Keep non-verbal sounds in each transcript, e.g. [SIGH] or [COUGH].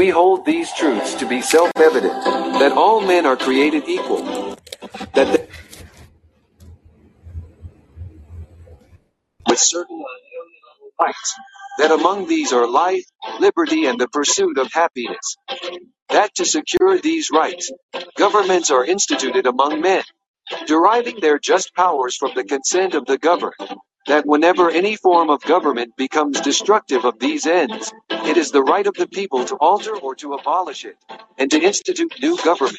We hold these truths to be self-evident, that all men are created equal, that they with certain rights, that among these are life, liberty, and the pursuit of happiness. That to secure these rights, governments are instituted among men, deriving their just powers from the consent of the governed. That whenever any form of government becomes destructive of these ends, it is the right of the people to alter or to abolish it, and to institute new government,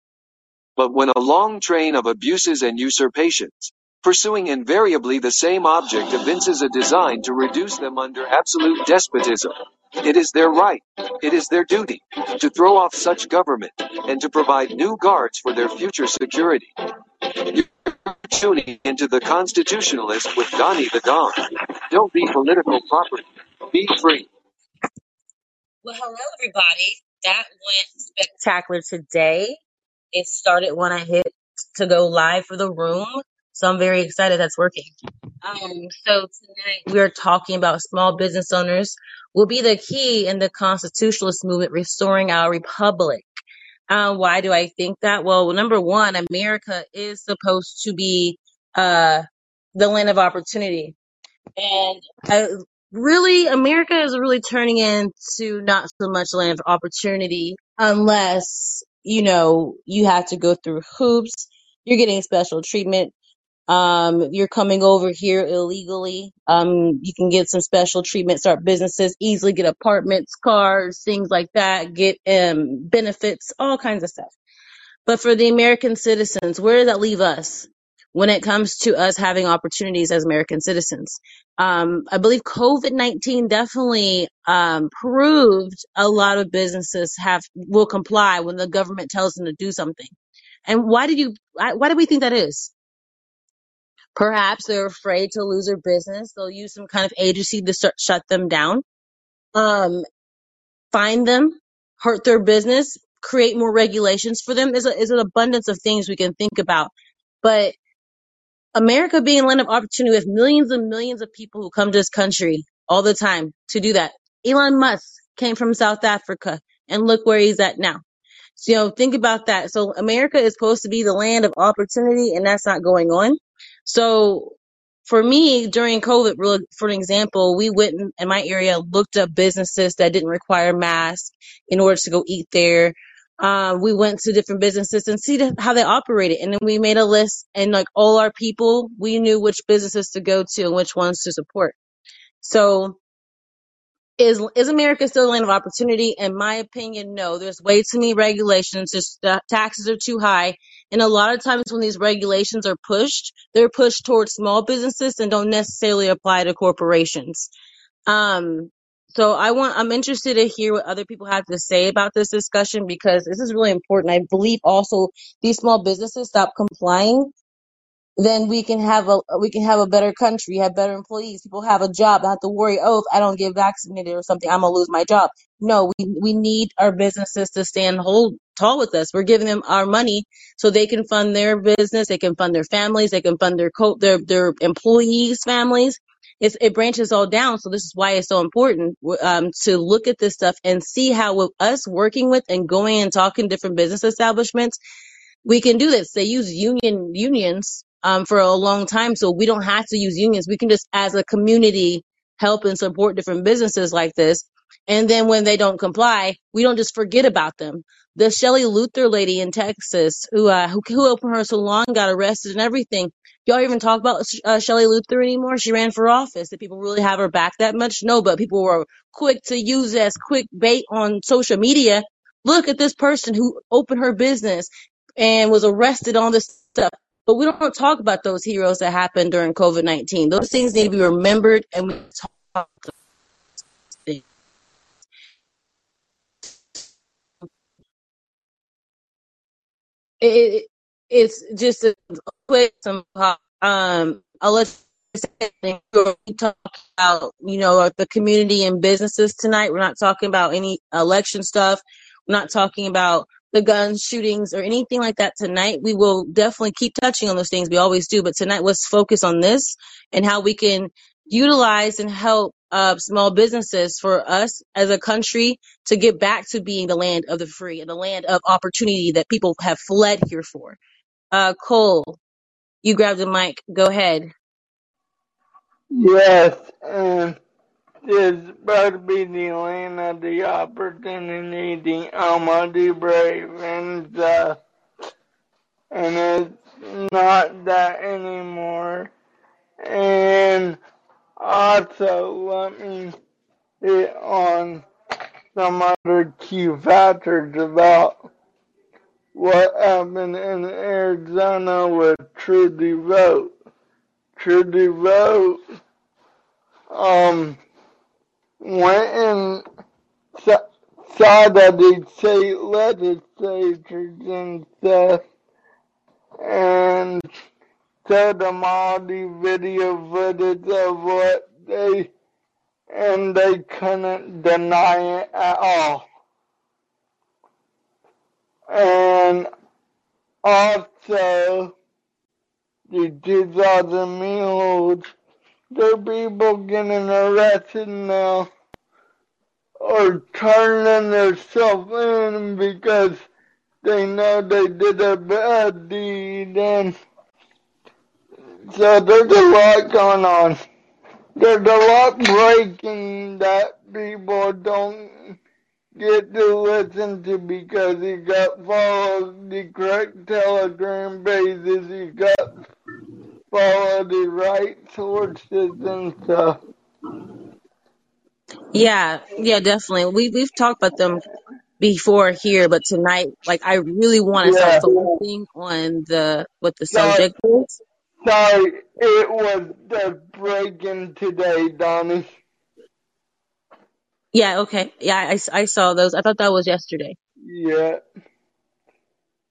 But when a long train of abuses and usurpations, pursuing invariably the same object evinces a design to reduce them under absolute despotism, it is their right, it is their duty, to throw off such government, and to provide new guards for their future security. You're tuning into the Constitutionalist with Donnie the Don. Don't be political property. Be free. Well, hello, everybody. That went spectacular today. It started when I hit to go live for the room. So I'm very excited that's working. Um, so tonight we are talking about small business owners will be the key in the constitutionalist movement restoring our republic. Uh, why do I think that? Well, number one, America is supposed to be uh, the land of opportunity. And I, really, America is really turning into not so much land of opportunity unless, you know, you have to go through hoops. You're getting special treatment. Um, you're coming over here illegally. Um, you can get some special treatment, start businesses, easily get apartments, cars, things like that, get um, benefits, all kinds of stuff. But for the American citizens, where does that leave us when it comes to us having opportunities as American citizens? Um, I believe COVID nineteen definitely um, proved a lot of businesses have will comply when the government tells them to do something. And why did you? Why, do we think that is? Perhaps they're afraid to lose their business. They'll use some kind of agency to start, shut them down. Um, fine them, hurt their business, create more regulations for them. Is is an abundance of things we can think about. But America being a land of opportunity with millions and millions of people who come to this country all the time to do that. Elon Musk came from South Africa and look where he's at now. So, you know, think about that. So America is supposed to be the land of opportunity and that's not going on. So for me, during COVID, for an example, we went in my area, looked up businesses that didn't require masks in order to go eat there. Um, we went to different businesses and see how they operated. And then we made a list and like all our people, we knew which businesses to go to and which ones to support. So is is America still a land of opportunity? In my opinion, no. There's way too many regulations. The taxes are too high, and a lot of times when these regulations are pushed, they're pushed towards small businesses and don't necessarily apply to corporations. Um, so I want I'm interested to hear what other people have to say about this discussion because this is really important. I believe also these small businesses stop complying then we can have a we can have a better country, have better employees. People have a job, not to worry. Oh, if I don't get vaccinated or something, I'm gonna lose my job. No, we we need our businesses to stand hold tall with us. We're giving them our money so they can fund their business, they can fund their families, they can fund their co- their their employees' families. It's, it branches all down. So this is why it's so important um, to look at this stuff and see how with us working with and going and talking different business establishments we can do this. They use union unions um, for a long time, so we don't have to use unions. We can just, as a community, help and support different businesses like this. And then when they don't comply, we don't just forget about them. The Shelley Luther lady in Texas, who uh, who, who opened her salon, got arrested and everything. Y'all even talk about uh, Shelley Luther anymore? She ran for office. Did people really have her back that much? No, but people were quick to use as quick bait on social media. Look at this person who opened her business and was arrested on this stuff. But we don't talk about those heroes that happened during COVID 19. Those things need to be remembered and we talk it, it's just a quick some um I'll let you talk about you know the community and businesses tonight. We're not talking about any election stuff. We're not talking about the gun shootings or anything like that tonight. We will definitely keep touching on those things. We always do, but tonight let's focus on this and how we can utilize and help uh, small businesses for us as a country to get back to being the land of the free and the land of opportunity that people have fled here for. Uh, Cole, you grabbed the mic. Go ahead. Yes, and it's about to be the land of the opportunity, the Almighty Brave, and uh, and it's not that anymore. And also, let me hit on some other key factors about what happened in Arizona with True the Vote. True the Vote um, went and saw, that the state legislatures and stuff and the video footage of what they and they couldn't deny it at all. And also the 2000 mules, there are people getting arrested now or turning themselves in because they know they did a bad deed and so there's a lot going on. There's a lot breaking that people don't get to listen to because you got followed the correct telegram basis, you got followed the right sources and stuff. Yeah, yeah, definitely. We we've talked about them before here, but tonight, like, I really want to Yeah. start focusing on the what the subject is. Sorry, it was the breaking today, Donnie. Yeah, okay. Yeah, I, I saw those. I thought that was yesterday. Yeah,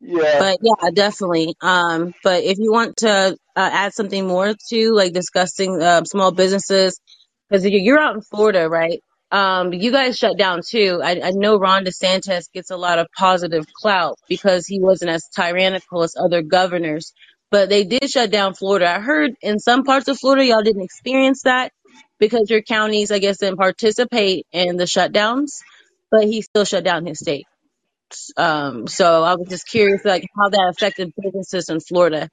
yeah. But yeah, definitely. Um, but if you want to uh, add something more to like discussing uh, small businesses, because you're out in Florida, right? Um, you guys shut down too. I, I know Ron DeSantis gets a lot of positive clout because he wasn't as tyrannical as other governors, but they did shut down Florida. I heard in some parts of Florida, y'all didn't experience that because your counties, I guess, didn't participate in the shutdowns, but he still shut down his state. Um, so I was just curious, like, how that affected businesses in Florida.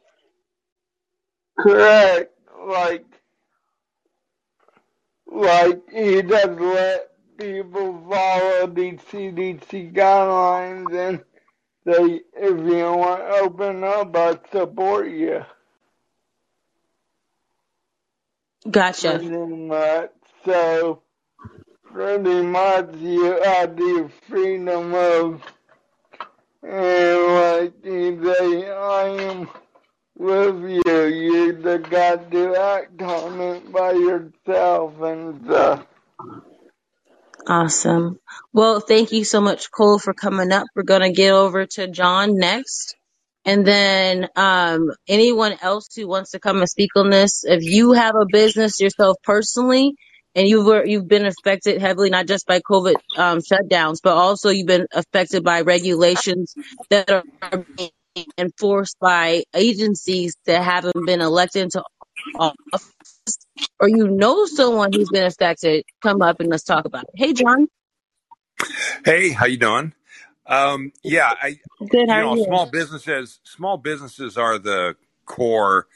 Correct. Like, like he doesn't let people follow the CDC guidelines and say, if you want to open up, I support you. Gotcha. Pretty much. So, pretty much you have the freedom of, and like you say, I am with you. You just got to act on it by yourself and stuff. Awesome. Well, thank you so much, Cole, for coming up. We're going to get over to John next. And then um, anyone else who wants to come and speak on this, if you have a business yourself personally, and you were you've been affected heavily not just by COVID um, shutdowns, but also you've been affected by regulations that are being enforced by agencies that haven't been elected into office, or you know someone who's been affected, come up and let's talk about it. Hey, John. Hey, how you doing? Um, yeah, I Good. How you know, you? small businesses small businesses are the core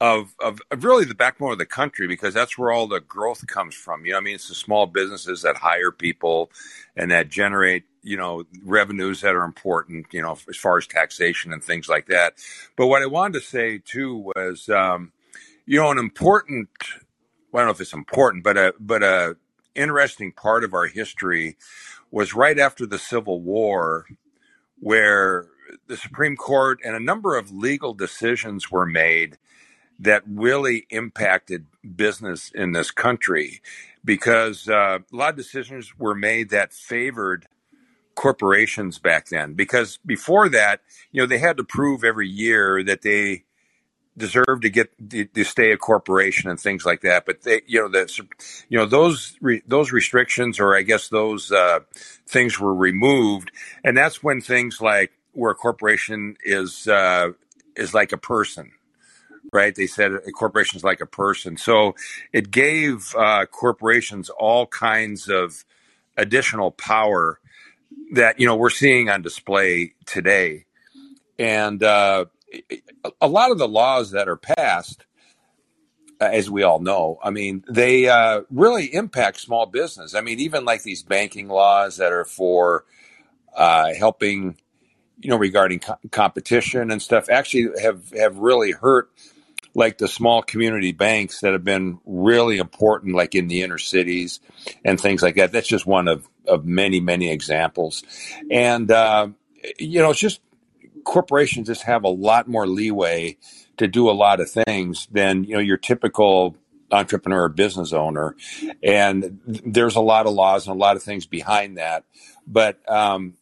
of, of of really the backbone of the country because that's where all the growth comes from. You know, I mean, it's the small businesses that hire people and that generate you know revenues that are important. You know, as far as taxation and things like that. But what I wanted to say too was, um, you know, an important. Well, I don't know if it's important, but a but a interesting part of our history was right after the Civil War, where the Supreme Court and a number of legal decisions were made that really impacted business in this country because uh, a lot of decisions were made that favored corporations back then because before that, you know, they had to prove every year that they deserve to get to stay a corporation and things like that. But they, you know, that you know those re, those restrictions or I guess those uh, things were removed, and that's when things like where a corporation is uh, is like a person. Right, they said a corporation is like a person, so it gave uh, corporations all kinds of additional power that you know we're seeing on display today, and uh, a lot of the laws that are passed, uh, as we all know, I mean, they uh, really impact small business. I mean, even like these banking laws that are for uh, helping, you know, regarding co- competition and stuff, actually have have really hurt like the small community banks that have been really important, like in the inner cities and things like that. That's just one of of many many examples, and uh, you know, it's just corporations just have a lot more leeway to do a lot of things than you know your typical entrepreneur or business owner. And there's a lot of laws and a lot of things behind that. But um,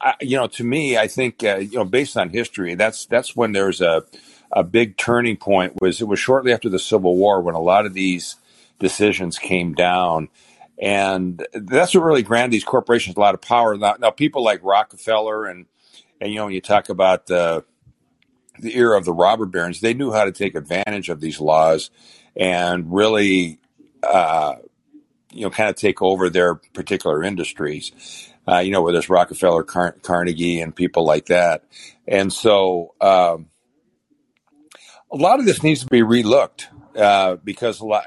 I, you know to me i think uh, you know based on history that's that's when there's a a big turning point was it was shortly after the civil war when a lot of these decisions came down. And that's what really granted these corporations a lot of power. Now, now people like rockefeller and and you know, when you talk about the the era of the robber barons, they knew how to take advantage of these laws and really, uh, you know, kind of take over their particular industries. Uh, you know, whether it's Rockefeller, Car- Carnegie, and people like that. And so, um, a lot of this needs to be relooked uh, because a lot,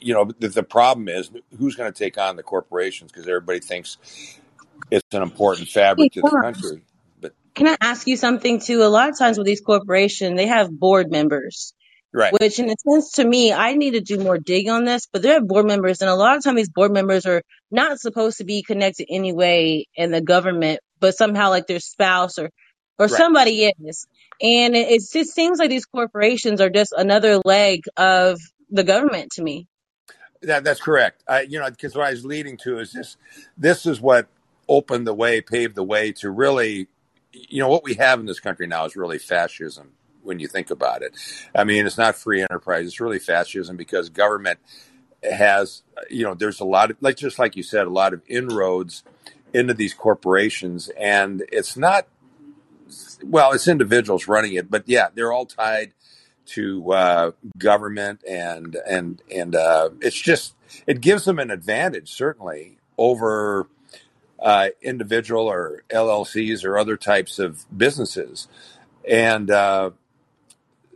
you know, the, the problem is who's going to take on the corporations because everybody thinks it's an important fabric to the country. Can I ask you something too? A lot of times with these corporations, they have board members. Right. Which, in a sense, to me, I need to do more dig on this. But they have board members, and a lot of times these board members are not supposed to be connected anyway in the government, but somehow like their spouse or or right. somebody is. And it, it just seems like these corporations are just another leg of the government to me. That that's correct. I, you know, because what I was leading to is this. This is what opened the way, paved the way to really you know what we have in this country now is really fascism when you think about it. I mean, it's not free enterprise; it's really fascism because government has, you know, there's a lot of like just like you said, a lot of inroads into these corporations, and it's not. Well, it's individuals running it, but yeah, they're all tied to uh, government, and and and uh, it's just it gives them an advantage certainly over uh, individual or LLCs or other types of businesses, and uh,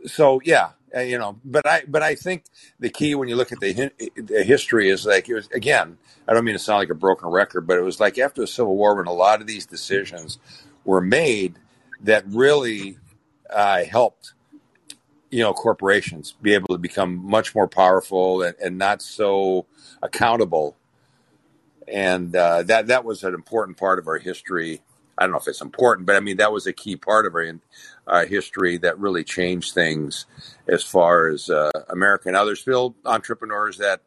so yeah, uh, you know. But I but I think the key when you look at the, the history is like it was again. I don't mean to sound like a broken record, but it was like after the Civil War when a lot of these decisions were made that really uh, helped you know corporations be able to become much more powerful and, and not so accountable and uh, that that was an important part of our history. I don't know if it's important, but I mean that was a key part of our uh, history that really changed things as far as uh, America. Now there's still entrepreneurs that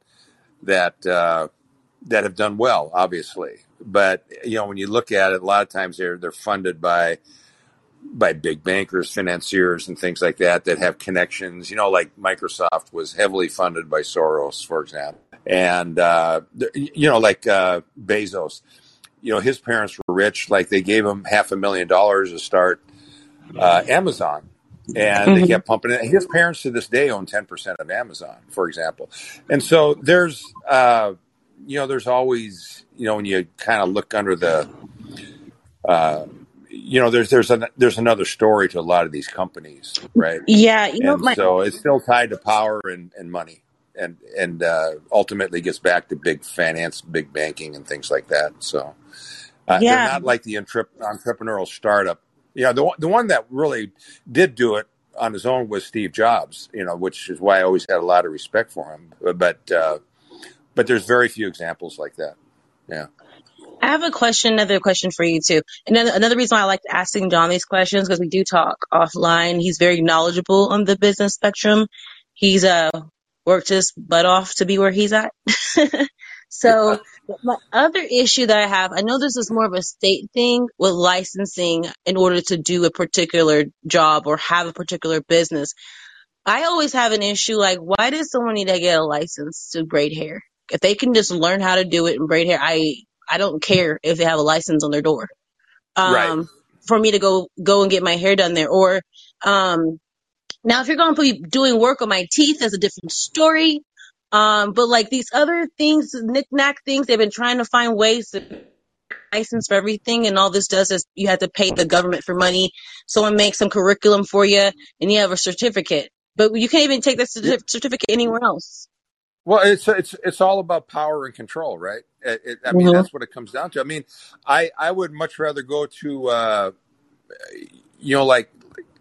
that uh, that have done well, obviously, but you know when you look at it, a lot of times they're they're funded by by big bankers, financiers, and things like that that have connections. You know, like Microsoft was heavily funded by Soros, for example and uh, you know, like uh, Bezos, you know, his parents were rich. Like they gave him half a million dollars to start uh, Amazon, and mm-hmm. they kept pumping it. His parents to this day own ten percent of Amazon, for example. And so there's, uh, you know, there's always, you know, when you kind of look under the uh, you know, there's there's a, there's another story to a lot of these companies, right? Yeah, you know, my- so it's still tied to power and, and money and and uh, ultimately gets back to big finance, big banking, and things like that. So uh, yeah. they're not like the entrepreneurial startup. Yeah, the the one that really did do it on his own was Steve Jobs. You know, which is why I always had a lot of respect for him. But uh, but there's very few examples like that. Yeah. I have a question, another question for you too. And another reason why I like asking John these questions because we do talk offline. He's very knowledgeable on the business spectrum. He's uh worked his butt off to be where he's at. [LAUGHS] So my other issue that I have, I know this is more of a state thing with licensing in order to do a particular job or have a particular business. I always have an issue like, why does someone need to get a license to braid hair? If they can just learn how to do it and braid hair, I I don't care if they have a license on their door. Right. Um, for me to go go and get my hair done there, or um, now, if you're going to be doing work on my teeth, that's a different story. Um, but like these other things, knick-knack things, they've been trying to find ways to license for everything, and all this does is you have to pay the government for money. Someone makes some curriculum for you, and you have a certificate. But you can't even take that certificate anywhere else. Well, it's it's it's all about power and control, right? It, it, I mean, hmm that's what it comes down to. I mean, I I would much rather go to uh, you know like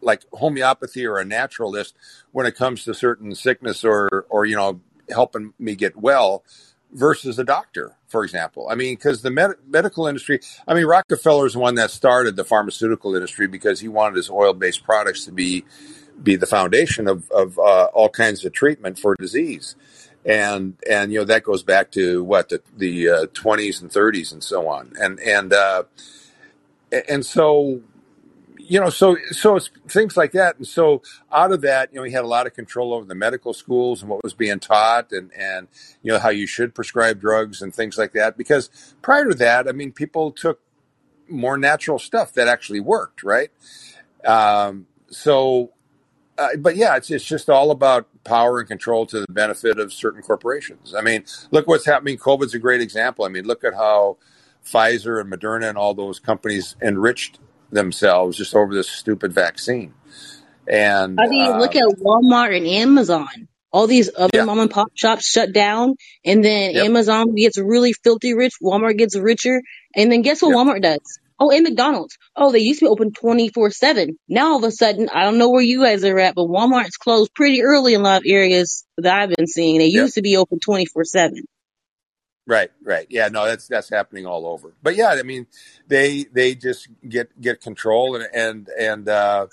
like homeopathy or a naturalist when it comes to certain sickness or or you know helping me get well versus a doctor for example. I mean because the med- medical industry i mean rockefeller is the one that started the pharmaceutical industry because he wanted his oil-based products to be be the foundation of, of uh, all kinds of treatment for disease. And and you know that goes back to what the, the uh, 20s and 30s and so on. And and uh, and so you know, so so things like that, and so out of that, you know, he had a lot of control over the medical schools and what was being taught, and and you know how you should prescribe drugs and things like that. Because prior to that, I mean, people took more natural stuff that actually worked, right? Um, so, uh, but yeah, it's it's just all about power and control to the benefit of certain corporations. I mean, look what's happening. COVID's a great example. I mean, look at how Pfizer and Moderna and all those companies enriched themselves just over this stupid vaccine. And I mean, look um, at Walmart and Amazon. All these other yeah, mom and pop shops shut down, and then yep, Amazon gets really filthy rich. Walmart gets richer, and then guess what yep, Walmart does? Oh, and McDonald's. Oh, they used to be open 24 7. Now all of a sudden, I don't know where you guys are at, but Walmart's closed pretty early in a lot of areas that I've been seeing. They yep. used to be open 24 7. Right, right. Yeah, no, that's that's happening all over. But yeah, I mean, they they just get get control and and and uh,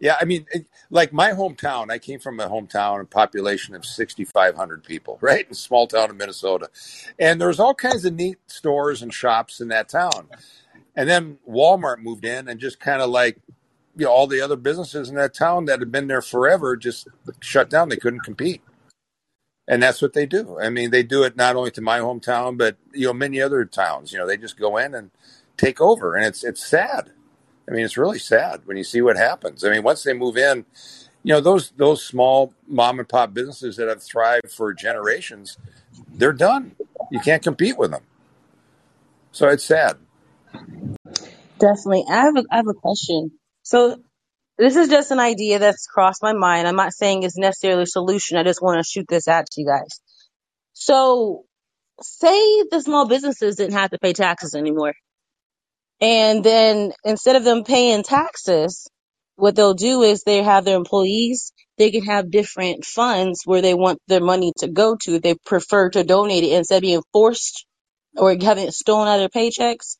yeah, I mean, it, like my hometown, I came from a hometown, a population of sixty five hundred people, [LAUGHS] right, in a small town in Minnesota, and there's all kinds of neat stores and shops in that town. And then Walmart moved in and just kind of like you know all the other businesses in that town that had been there forever just shut down. They couldn't compete. And that's what they do. I mean, they do it not only to my hometown, but you know many other towns. You know, they just go in and take over, and it's it's sad. I mean, it's really sad when you see what happens. I mean, once they move in, you know those those small mom and pop businesses that have thrived for generations, they're done. You can't compete with them. So it's sad. Definitely. I have a, I have a question. So this is just an idea that's crossed my mind. I'm not saying it's necessarily a solution. I just want to shoot this to you guys. So say the small businesses didn't have to pay taxes anymore. And then instead of them paying taxes, what they'll do is they have their employees, they can have different funds where they want their money to go to. They prefer to donate it instead of being forced or having it stolen out of their paychecks.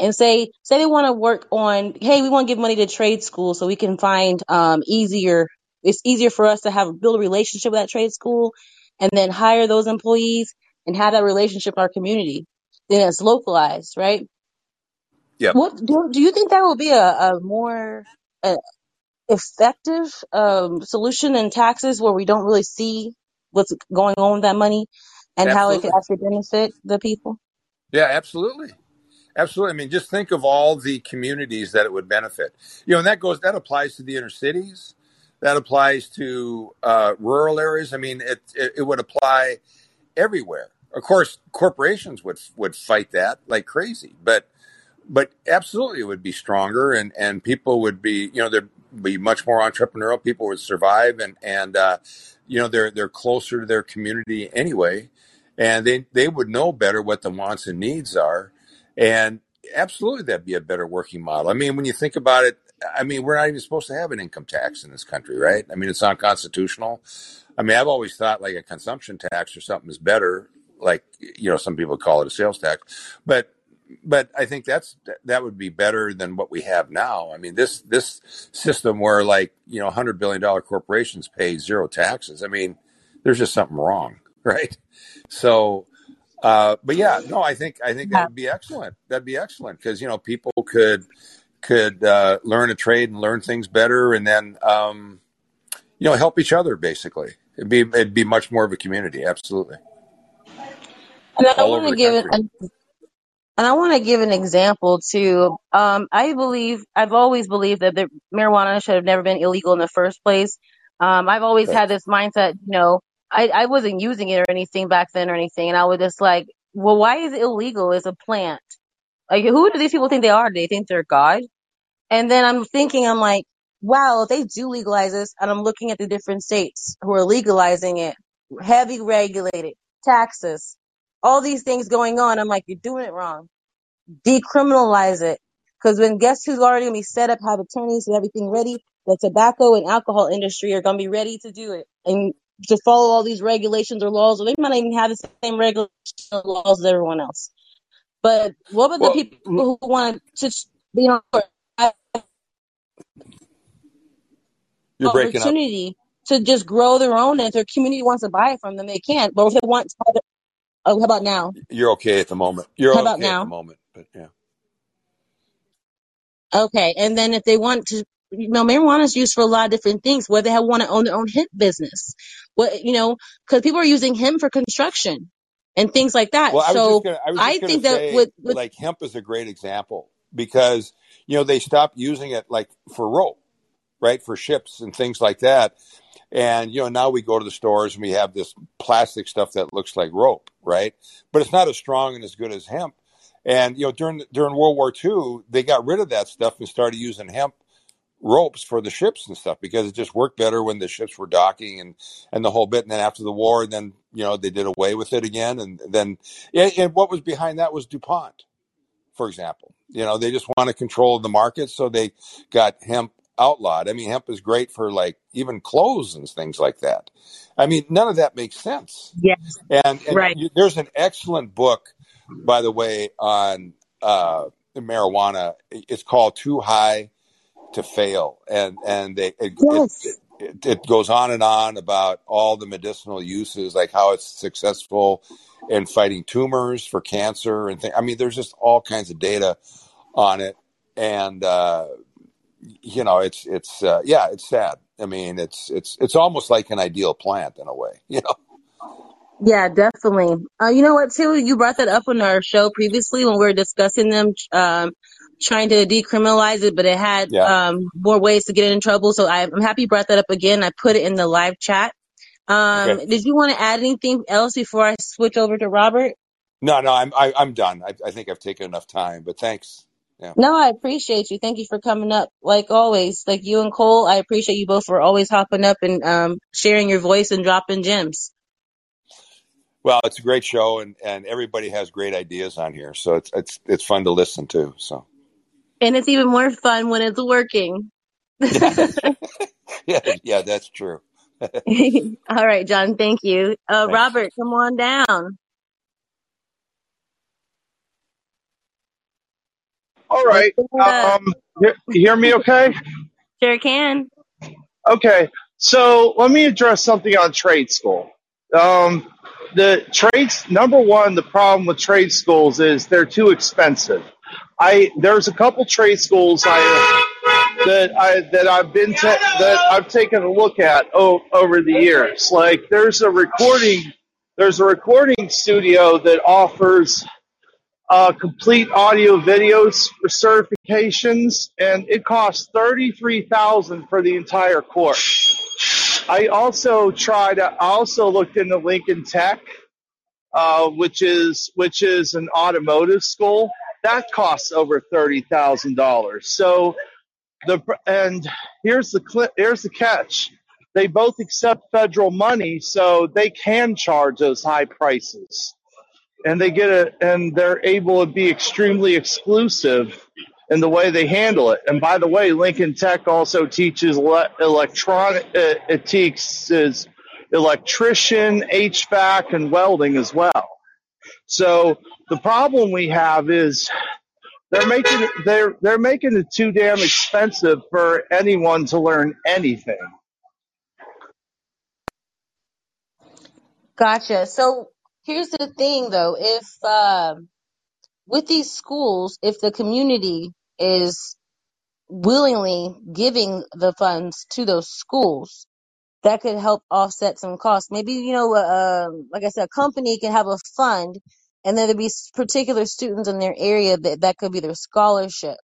And say, say they want to work on, hey, we want to give money to trade school so we can find um, easier. It's easier for us to have build a relationship with that trade school, and then hire those employees and have that relationship in our community. Then it's localized, right? yeah What do, do you think that will be a, a more uh, effective um, solution than taxes, where we don't really see what's going on with that money and how it could Absolutely. actually benefit the people? Yeah, absolutely. Absolutely. I mean, just think of all the communities that it would benefit. You know, and that goes that applies to the inner cities. That applies to uh, rural areas. I mean, it, it it would apply everywhere. Of course, corporations would would fight that like crazy, but but absolutely it would be stronger, and and people would be you know there'd be much more entrepreneurial. People would survive, and and uh, you know they're they're closer to their community anyway, and they they would know better what the wants and needs are, and absolutely that'd be a better working model. I mean, when you think about it, I mean we're not even supposed to have an income tax in this country, right? I mean it's unconstitutional. I mean I've always thought like a consumption tax or something is better. Like you know some people call it a sales tax, but but I think that's that would be better than what we have now. I mean, this this system where like you know, hundred billion dollar corporations pay zero taxes. I mean, there's just something wrong, [LAUGHS] right? So, Uh, but yeah, no, I think I think that would be excellent. That'd be excellent because you know people could could uh, learn a trade and learn things better, and then um, you know help each other. Basically, it'd be it'd be much more of a community. Absolutely, And I want to give country. and I want to give an example too. Um, I believe I've always believed that the marijuana should have never been illegal in the first place. Um, I've always Okay. had this mindset, you know, I, I wasn't using it or anything back then or anything, and I was just like, well, why is it illegal? It's a plant. Like, who do these people think they are? Do they think they're God? And then I'm thinking, I'm like, wow, they do legalize this, and I'm looking at the different states who are legalizing it, heavy regulated, taxes, all these things going on. I'm like, you're doing it wrong. Decriminalize it. Because when guess who's already gonna be set up, have attorneys and everything ready? The tobacco and alcohol industry are gonna be ready to do it and to follow all these regulations or laws, or they might not even have the same regulations or laws as everyone else. But what about the people who want to, be have you're breaking up. opportunity to just grow their own, and if their community wants to buy it from them, they can. But if they want, to, oh, how about now? You're okay at the moment. You're How about okay at the moment. But yeah. Okay, and then if they want to, you know, marijuana is used for a lot of different things. Whether they want to own their own hemp business, what you know, because people are using hemp for construction and things like that. Well, I So gonna I was I think that say with with like hemp is a great example because you know they stopped using it like for rope, right? For ships and things like that. And you know now we go to the stores and we have this plastic stuff that looks like rope, right? But it's not as strong and as good as hemp. And you know during during World War II, they got rid of that stuff and started using hemp ropes for the ships and stuff because it just worked better when the ships were docking and and the whole bit. And then after the war, and then you know they did away with it again. And then and, what was behind that was Dupont, for example. You know they just want to control the market, so they got hemp outlawed. I mean, hemp is great for like even clothes and things like that. I mean, none of that makes sense. yes, And and right, you, there's an excellent book, by the way, on uh, marijuana. It's called Too High to Fail, and and they, it, it yes, it it goes on and on about all the medicinal uses, like how it's successful in fighting tumors for cancer and things. I mean, there's just all kinds of data on it, and uh, you know, it's it's uh, yeah, it's sad. I mean, it's it's it's almost like an ideal plant in a way, [LAUGHS] you know. yeah, definitely. Uh, you know what, too? You brought that up on our show previously when we were discussing them, um, trying to decriminalize it, but it had Yeah. um more ways to get in trouble. So I, I'm happy you brought that up again. I put it in the live chat. Um, Okay. did you want to add anything else before I switch over to Robert? No, no, I'm I, I'm done. I, I think I've taken enough time, but thanks. Yeah. No, I appreciate you. Thank you for coming up. Like always, like you and Cole, I appreciate you both for always hopping up and um, sharing your voice and dropping gems. Well, it's a great show, and and everybody has great ideas on here, so it's it's it's fun to listen to. So And it's even more fun when it's working. yeah, [LAUGHS] yeah, yeah, that's true. [LAUGHS] All right, John, thank you. Uh, Robert, come on down. All right. Let's right. do it up. Um, you you hear me okay? Sure can. Okay. So let me address something on trade school. Um, the trades number one, the problem with trade schools is they're too expensive. I there's a couple trade schools I that I that I've been to, that I've taken a look at o- over the years. Like there's a recording there's a recording studio that offers uh, complete audio videos for certifications, and it costs thirty three thousand for the entire course. I also tried. I also looked into Lincoln Tech, uh, which is which is an automotive school. That costs over thirty thousand dollars. So the and here's the cli here's the catch. They both accept federal money, so they can charge those high prices and they get a and they're able to be extremely exclusive in the way they handle it. And by the way, Lincoln Tech also teaches le- electronic. Uh, it teaches electrician, HVAC, and welding as well. So the problem we have is they're making it they're they're making it too damn expensive for anyone to learn anything. Gotcha. So Here's the thing though, if um with these schools, if the community is willingly giving the funds to those schools, that could help offset some costs. Maybe, you know, uh, um, like I said, a company can have a fund and then there'd be particular students in their area that that could be their scholarship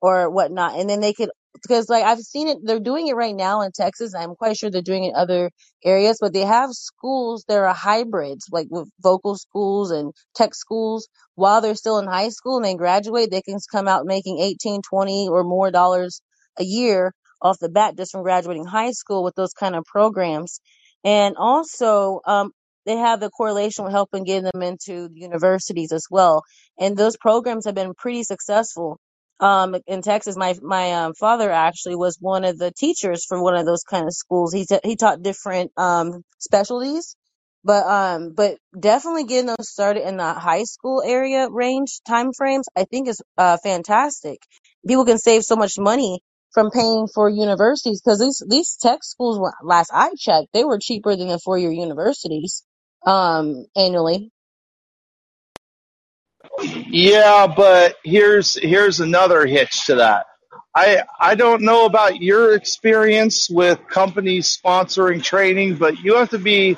or whatnot. And then they could, because like I've seen it, they're doing it right now in Texas. I'm quite sure they're doing it in other areas, but they have schools that are hybrids, like with vocal schools and tech schools. While they're still in high school and they graduate, they can come out making 18, 20 or more dollars a year off the bat just from graduating high school with those kind of programs. And also, um, they have the correlation with helping get them into universities as well. And those programs have been pretty successful um in Texas. My my um, father actually was one of the teachers for one of those kind of schools. He ta he taught different um specialties, but um but definitely getting those started in the high school area range time frames, I think is uh fantastic. People can save so much money from paying for universities because these these tech schools, last I checked, they were cheaper than the four year universities um annually. Yeah, but here's here's another hitch to that. I I don't know about your experience with companies sponsoring training, but you have to be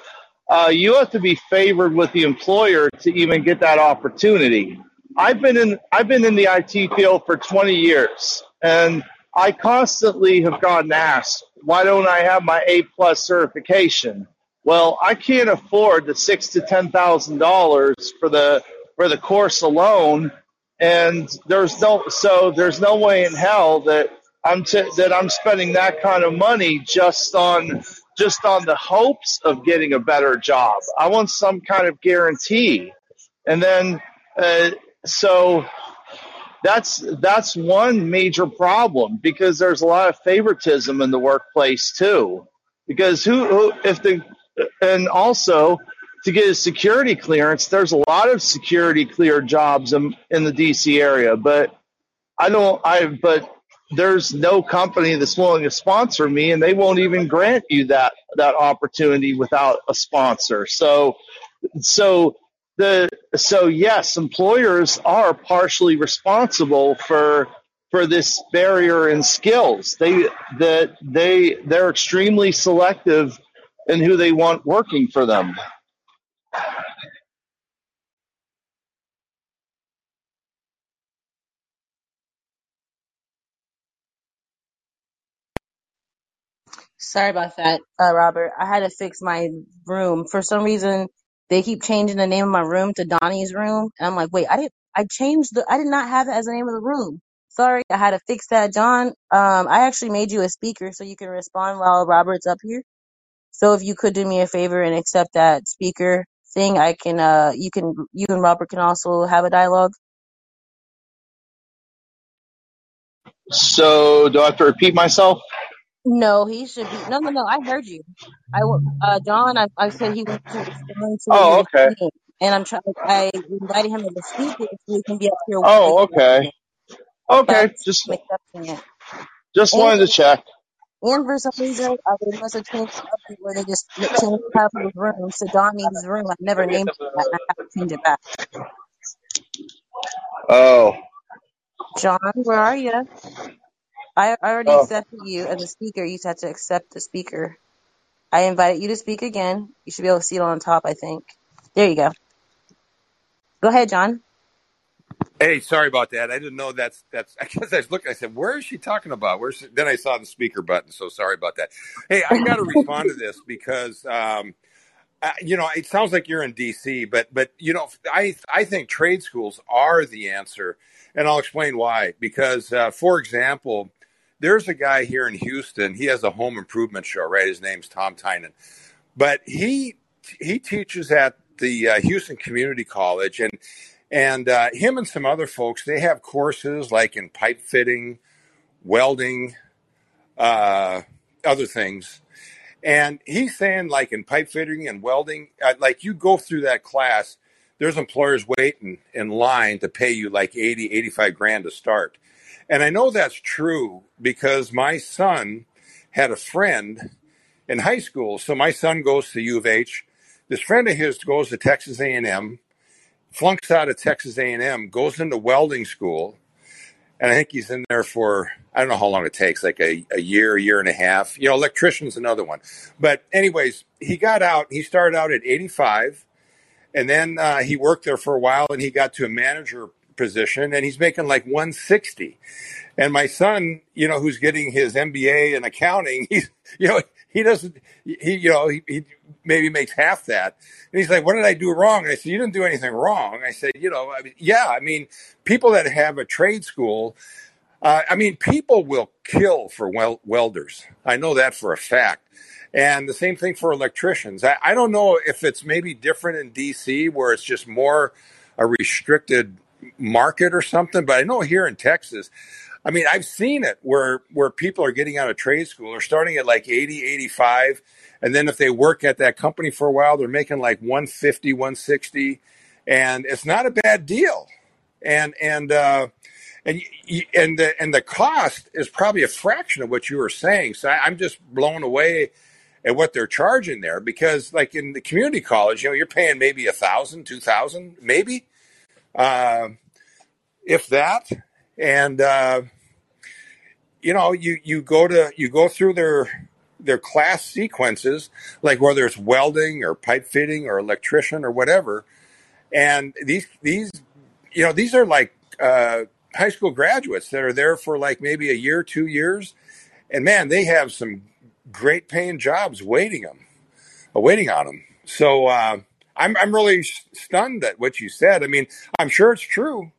uh, you have to be favored with the employer to even get that opportunity. I've been in I've been in the IT field for 20 years, and I constantly have gotten asked, why don't I have my A plus certification? Well, I can't afford the six to ten thousand dollars for the for the course alone, and there's no so there's no way in hell that I'm t- that I'm spending that kind of money just on just on the hopes of getting a better job. I want some kind of guarantee, and then uh, so that's that's one major problem because there's a lot of favoritism in the workplace too. Because who, who if the and also to get a security clearance, there's a lot of security clear jobs in, in the DC area, but I don't I but there's no company that's willing to sponsor me and they won't even grant you that that opportunity without a sponsor. So so the so yes, employers are partially responsible for for this barrier in skills. They that they they're extremely selective in who they want working for them. Sorry about that, uh, Robert. I had to fix my room. For some reason, they keep changing the name of my room to Donnie's room, and I'm like, wait, I didn't. I changed the. I did not have it as the name of the room. Sorry, I had to fix that, John. Um, I actually made you a speaker so you can respond while Robert's up here. So if you could do me a favor and accept that speaker thing, I can. Uh, you can. You and Robert can also have a dialogue. So do I have to repeat myself? No, he should be. No, no, no. I heard you. I, wa- uh, John, I, I said he wants to respond to you Oh, okay. and I'm trying. I invited him as a speaker so he can be up here with Oh, okay. Okay. Just I'm accepting it. just wanted to check. And for some reason, uh, they must have changed to where they just changed the title of the room to room. I never named it that. and I have to change it back. Oh. John, where are you? I I already Oh. accepted you as a speaker. You just have to accept the speaker. I invited you to speak again. You should be able to see it on top. I think. There you go. Go ahead, John. Hey, sorry about that. I didn't know that's that's. [LAUGHS] I guess I was looking. I said, "Where is she talking about?" Where's then I saw the speaker button. So sorry about that. Hey, I got to [LAUGHS] respond to this because um, uh, you know it sounds like you're in DC, but but you know I I think trade schools are the answer, and I'll explain why. Because uh, for example, there's a guy here in Houston. He has a home improvement show. Right, his name's Tom Tynan, but he he teaches at the uh, Houston Community College, and and uh, him and some other folks, they have courses like in pipe fitting, welding, uh, other things. And he's saying, like in pipe fitting and welding, uh, like you go through that class, there's employers waiting in line to pay you like 80, 85 grand to start. And I know that's true because my son had a friend in high school. So my son goes to U of H. this friend of his goes to Texas A&M, flunks out of Texas A&M, goes into welding school, and I think he's in there for I don't know how long it takes, like a, a year, a year and a half. You know, electrician's another one. But anyways, he got out. He started out at 85, and then uh, he worked there for a while, and he got to a manager position, and he's making like 160. And my son, you know, who's getting his MBA in accounting, [LAUGHS] he's, you know, he doesn't, he, you know, he, he maybe makes half that. And he's like, what did I do wrong? And I said, you didn't do anything wrong. I said, you know, I mean, yeah, I mean, people that have a trade school, uh, I mean, people will kill for wel- welders. I know that for a fact. And the same thing for electricians. I, I don't know if it's maybe different in DC where it's just more a restricted market or something, but I know here in Texas, I mean, I've seen it where where people are getting out of trade school or starting at like 80, 85, and then if they work at that company for a while, they're making like 150, 160, and it's not a bad deal. And and uh and and the and the cost is probably a fraction of what you were saying. So I, I'm just blown away at what they're charging there because like in the community college, you know, you're paying maybe a thousand, two thousand, maybe, uh, if that and uh, you know you you go to you go through their their class sequences like whether it's welding or pipe fitting or electrician or whatever and these these you know these are like uh, high school graduates that are there for like maybe a year two years and man they have some great paying jobs waiting them waiting on them so uh, I'm, I'm really stunned at what you said i mean i'm sure it's true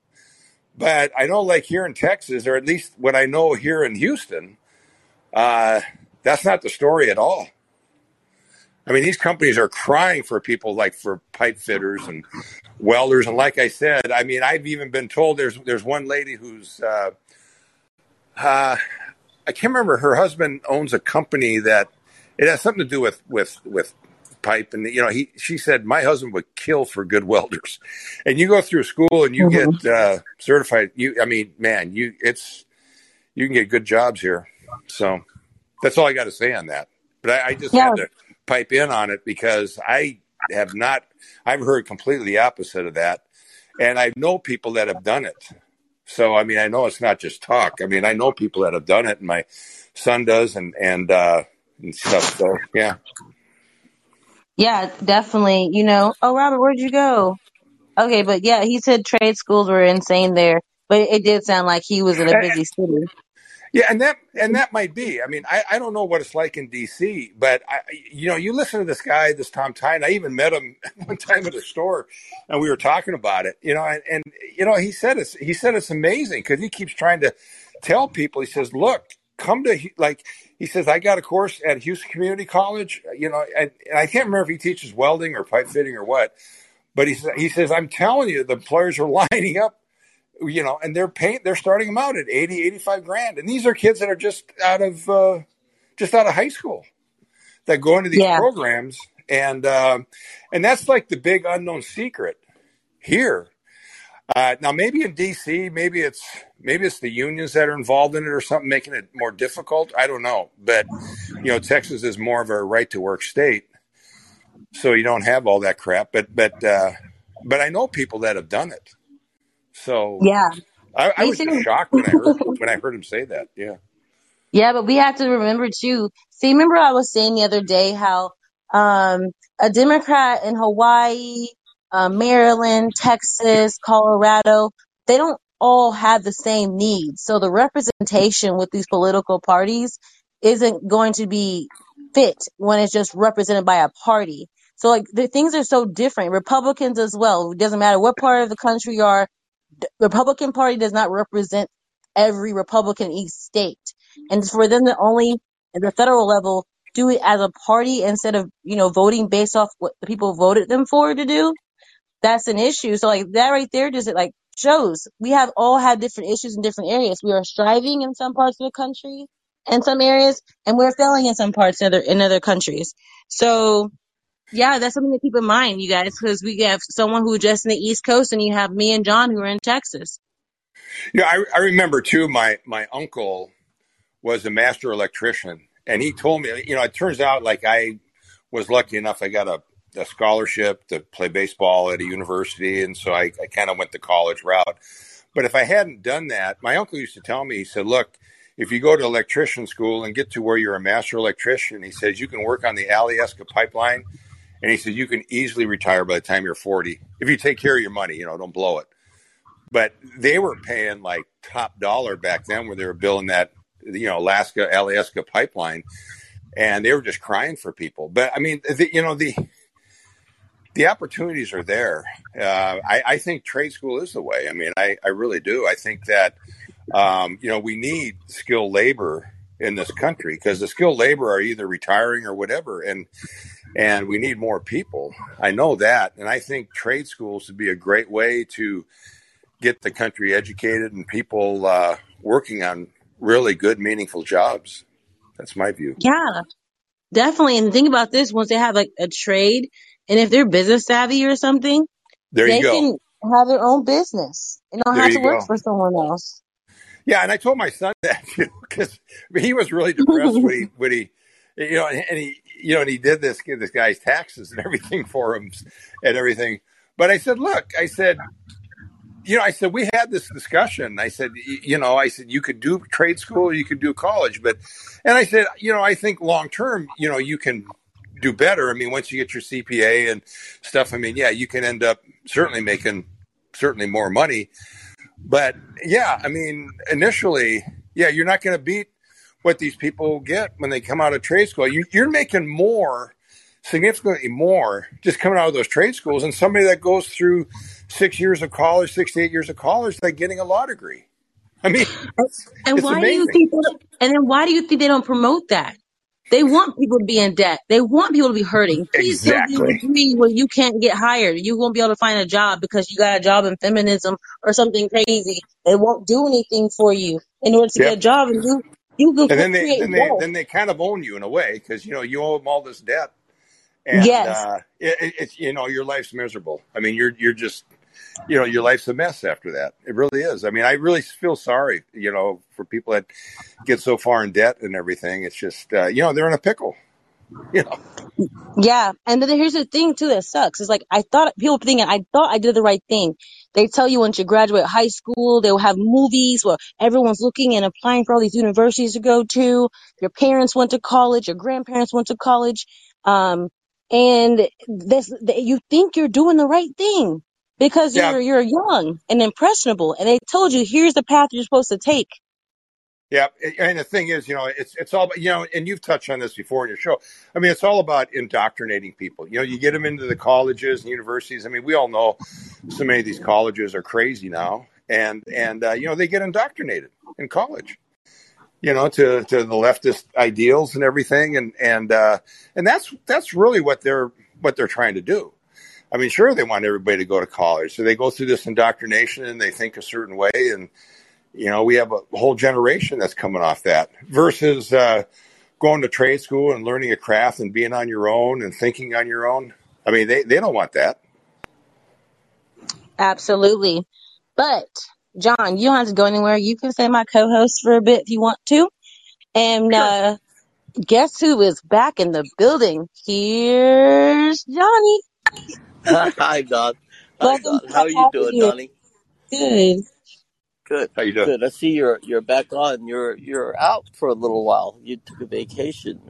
but I know, like here in Texas, or at least what I know here in Houston, uh, that's not the story at all. I mean, these companies are crying for people like for pipe fitters and welders, and like I said, I mean, I've even been told there's there's one lady who's uh, uh, I can't remember. Her husband owns a company that it has something to do with with with pipe and you know he she said my husband would kill for good welders. And you go through school and you mm-hmm. get uh, certified you i mean man you it's you can get good jobs here. So that's all i got to say on that. But i, I just yeah. had to pipe in on it because i have not i've heard completely the opposite of that. And i know people that have done it. So i mean i know it's not just talk. I mean i know people that have done it and my son does and and uh and stuff. So yeah yeah, definitely. You know, oh, Robert, where'd you go? Okay, but yeah, he said trade schools were insane there, but it did sound like he was in a busy city. Yeah, and that and that might be. I mean, I, I don't know what it's like in D.C., but I, you know, you listen to this guy, this Tom Tyne. I even met him [LAUGHS] one time at a store, and we were talking about it. You know, and, and you know, he said it's he said it's amazing because he keeps trying to tell people. He says, "Look, come to like he says i got a course at houston community college you know and, and i can't remember if he teaches welding or pipe fitting or what but he, he says i'm telling you the employers are [LAUGHS] lining up you know and they're paying they're starting them out at 80 85 grand and these are kids that are just out of uh, just out of high school that go into these yeah. programs and uh, and that's like the big unknown secret here uh, now, maybe in DC, maybe it's maybe it's the unions that are involved in it or something, making it more difficult. I don't know, but you know, Texas is more of a right to work state, so you don't have all that crap. But but uh, but I know people that have done it. So yeah, I, I was shocked when I heard when I heard him say that. Yeah. Yeah, but we have to remember too. See, remember I was saying the other day how um, a Democrat in Hawaii uh, Maryland, Texas, Colorado, they don't all have the same needs. So the representation with these political parties isn't going to be fit when it's just represented by a party. So like the things are so different. Republicans as well. It doesn't matter what part of the country you are. The Republican Party does not represent every Republican in each state. And for them to only at the federal level do it as a party instead of, you know, voting based off what the people voted them for to do, that's an issue. So like that right there just like shows we have all had different issues in different areas. We are striving in some parts of the country in some areas and we're failing in some parts in other in other countries. So yeah, that's something to keep in mind, you guys, because we have someone who's just in the East Coast and you have me and John who are in Texas. Yeah, I, I remember too, my, my uncle was a master electrician and he told me, you know, it turns out like I was lucky enough, I got a a scholarship to play baseball at a university, and so I, I kind of went the college route. But if I hadn't done that, my uncle used to tell me, he said, "Look, if you go to electrician school and get to where you're a master electrician, he says you can work on the Alyeska pipeline, and he said you can easily retire by the time you're 40 if you take care of your money. You know, don't blow it." But they were paying like top dollar back then, where they were building that, you know, Alaska Alyeska pipeline and they were just crying for people. But I mean, the, you know, the the opportunities are there. Uh, I, I, think trade school is the way. I mean, I, I really do. I think that um, you know we need skilled labor in this country because the skilled labor are either retiring or whatever, and and we need more people. I know that, and I think trade schools would be a great way to get the country educated and people uh, working on really good, meaningful jobs. That's my view. Yeah, definitely. And think about this: once they have like a trade, and if they're business savvy or something, there they you go. can have their own business and don't There have to work go. for someone else. Yeah, and I told my son [LAUGHS] that because he was really depressed when he [LAUGHS] when he you know and he you know and he did this give this guy's taxes and [LAUGHS] everything for him and everything. But I said, look, I said, you know, I said we had this discussion. I said, you know, I said you could do trade school, you could do college, but and I said, you know, I think long term, you know, you can do better. I mean, once you get your CPA and stuff, I mean, yeah, you can end up certainly making certainly more money. But yeah, I mean, initially, yeah, you're not going to beat what these people get when they come out of trade school. You, you're making more, significantly more, just coming out of those trade schools And somebody that goes through six years of college, six to eight years of college, like getting a law degree. I mean, And why do you think? And then why do you think they don't promote that? They want people to be in debt. They want people to be hurting. Please don't do a Exactly. degree where you can't get hired. You won't be able to find a job because you got a job in feminism or something crazy. It won't do anything for you in order to get a job, and you you can And then they create then they wealth. then they kind of own you in a way because you know you owe them all this debt, and Yes, uh, it, it- it's you know your life's miserable. I mean, you're you're just you know your life's a mess after that. It really is. I mean, I really feel sorry, you know, for people that get so far in debt and everything. It's just uh, you know they're in a pickle. [LAUGHS] You know. Yeah, and then here's the thing too that sucks. It's like I thought people thinking I thought I did the right thing. They tell you once you graduate high school, they'll have movies where everyone's looking and applying for all these universities to go to. Your parents went to college, your grandparents went to college, um, and this you think you're doing the right thing because Yeah, you're you're young and impressionable, and they told you here's the path you're supposed to take. Yeah, and the thing is, you know, it's it's all about, you know, and you've touched on this before in your show. I mean, it's all about indoctrinating people. You know, you get them into the colleges and universities. I mean, we all know so many of these colleges are crazy now, and and uh, you know they get indoctrinated in college. You know, to to the leftist ideals and everything, and and uh, and that's that's really what they're what they're trying to do. I mean, sure, they want everybody to go to college, so they go through this indoctrination and they think a certain way, and you know, we have a whole generation that's coming off that versus uh, going to trade school and learning a craft and being on your own and thinking on your own. I mean, they, they don't want that. Absolutely, but John, you don't have to go anywhere. You can say my co-host for a bit if you want to, and. Sure. uh Guess who is back in the building? Here's Johnny. [LAUGHS] Hi, Don. Hi, Welcome Don. back. How are you doing, you? Donnie? Good. Good, How you doing? good. I see you're you're back on. You're you're out for a little while. You took a vacation.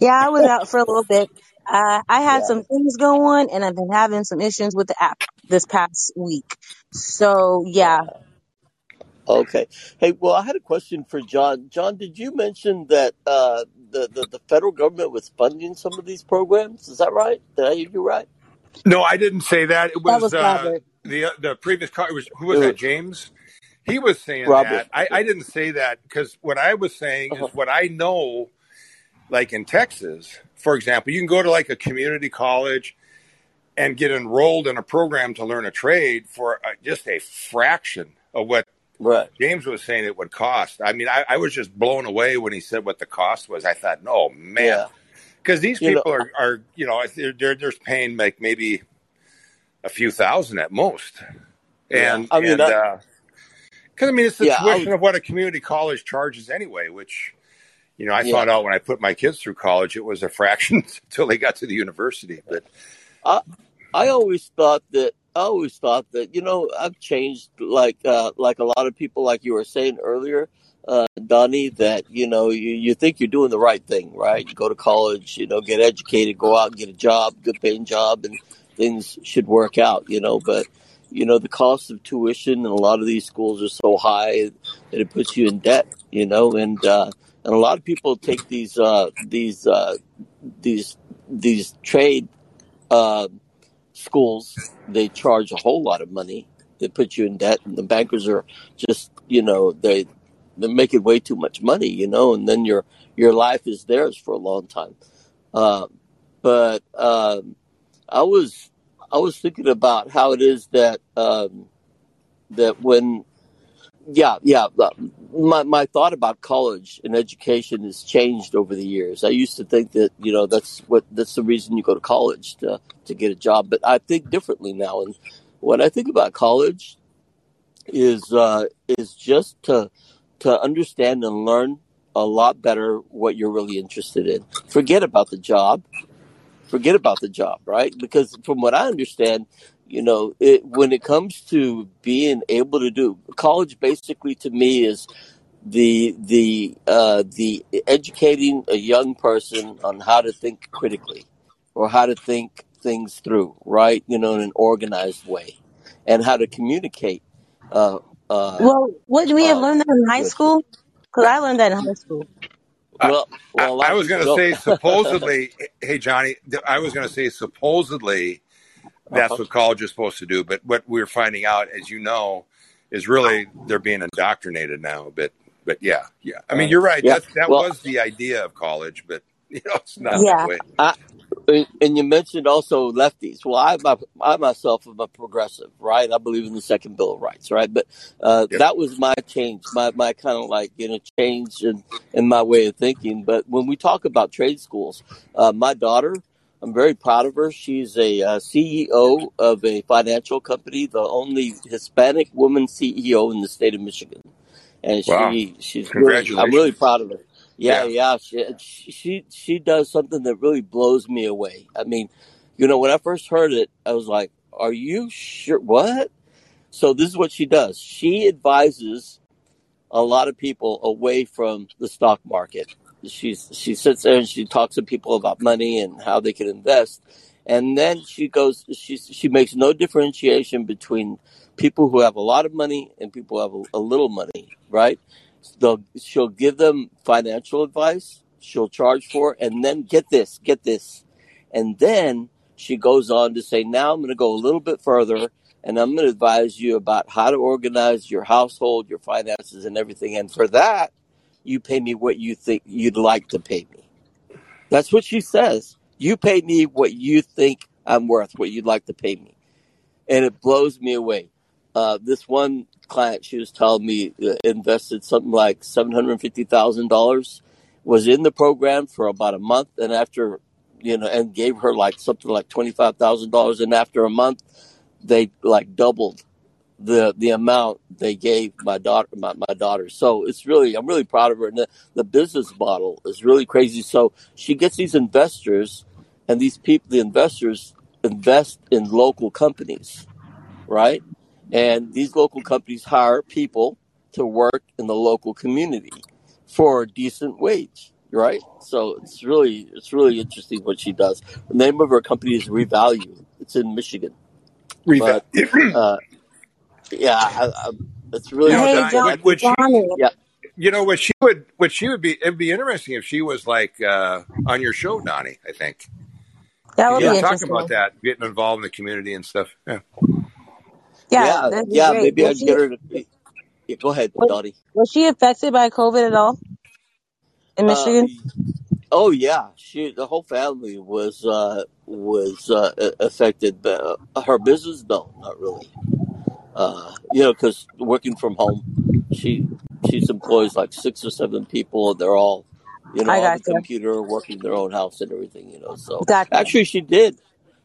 Yeah, I was out for a little bit. Uh, I had Yeah, some things going, and I've been having some issues with the app this past week. So yeah, yeah. Okay. Hey, well, I had a question for John. John, did you mention that uh, the, the the federal government was funding some of these programs? Is that right? Did I hear you right? No, I didn't say that. It that was was uh, the the previous car It was who was that? James. He was saying Robert. that. I, I didn't say that because what I was saying Uh-huh. is what I know. Like in Texas, for example, you can go to like a community college and get enrolled in a program to learn a trade for uh, just a fraction of what Right. James was saying it would cost. I mean, I, I was just blown away when he said what the cost was. I thought, no, man, Yeah. Because these You know. people are, are you know, they're, they're they're paying like maybe a few thousand at most, Yeah. and I mean, and I, because I mean, it's the yeah. Tuition of what a community college charges anyway, which You know, I Yeah. found out when I put my kids through college, it was a fraction [LAUGHS] until they got to the university. But I I always thought that I always thought that you know I've changed like uh, like a lot of people like you were saying earlier, uh, Donnie. That you know you, you think you're doing the right thing, right? You go to college, you know, get educated, go out and get a job, good paying job, and things should work out, you know. But you know the cost of tuition in a lot of these schools are so high that it puts you in debt, you know, and uh, and a lot of people take these uh, these uh, these these trade. Uh, schools they charge a whole lot of money they put you in debt and the bankers are just you know they they're making way too much money you know and then your your life is theirs for a long time. Uh, but um, i was i was thinking about how it is that um, that when yeah yeah uh, my, my thought about college and education has changed over the years. I used to think that you know that's what that's the reason you go to college to to get a job but i think differently now. And what i think about college is uh is just to to understand and learn a lot better what you're really interested in forget about the job forget about the job, right? Because from what I understand, you know, it, when it comes to being able to do college, basically to me is the the uh, the educating a young person on how to think critically or how to think things through, right? You know, in an organized way, and how to communicate. Uh, uh, Well, wouldn't we have uh, learned that in high school? Because I learned that in high school. I, well, I, well, a lot I was going to say [LAUGHS] supposedly, hey Johnny, I was going to say supposedly that's uh-huh. what college is supposed to do. But what we're finding out, as you know, is really they're being indoctrinated now. But but yeah, yeah. I mean, Uh, you're right. yeah. That that Well, was the idea of college, but [LAUGHS] you know, it's not uh, that Yeah. way. I, and and you mentioned also lefties. Well, I, my, I myself am a progressive, right? I believe in the Second Bill of Rights, right? But uh, Yep. that was my change, my, my kind of like, you know, change in, in my way of thinking. But when we talk about trade schools, uh, my daughter, I'm very proud of her. She's a uh, CEO of a financial company, the only Hispanic woman CEO in the state of Michigan and Wow. she she's really I'm really proud of her. Yeah, Yeah. she she she does something that really blows me away. I mean, you know, when I first heard it, I was like, "Are you sure? What?" So this is what she does. She advises a lot of people away from the stock market. She's she sits there and she talks to people about money and how they can invest, and then she goes. She she makes no differentiation between people who have a lot of money and people who have a, a little money. Right? They'll, she'll give them financial advice. She'll charge for, it, and then get this, get this, and then she goes on to say, "Now I'm going to go a little bit further." and I'm going to advise you about how to organize your household, your finances, and everything. And for that, you pay me what you think you'd like to pay me. That's what she says. You pay me what you think I'm worth, what you'd like to pay me. And it blows me away. Uh, this one client, she was telling me, uh, invested something like $750,000, was in the program for about a month. And after, you know, and gave her like something like $25,000. And after a month, they like doubled the the amount they gave my daughter my, my daughter so it's really i'm really proud of her and the, the business model is really crazy so she gets these investors and these people the investors invest in local companies right and these local companies hire people to work in the local community for a decent wage right so it's really it's really interesting what she does the name of her company is revalue it's in michigan Reva- but [CLEARS THROAT] uh, yeah, I, I, it's you really know, Hey, interesting. John, would, would she? Johnny. yeah, You know what she would? What she would be? It'd be interesting if she was like uh, on your show, Donnie. I think That would you be were yeah, talking about that, getting involved in the community and stuff. Yeah. Yeah, yeah, that'd be yeah. great. Maybe Was I'd she get her to. Yeah, go ahead, was, Dottie. was she affected by COVID at all in Uh, Michigan? oh yeah, she the whole family was uh, was uh, a- affected, but uh, her business no, not really. Uh, you know, because working from home, she she's employs like six or seven people. and They're all, you know, I on the gotcha. computer, working their own house and everything. You know, so Gotcha. actually, she did.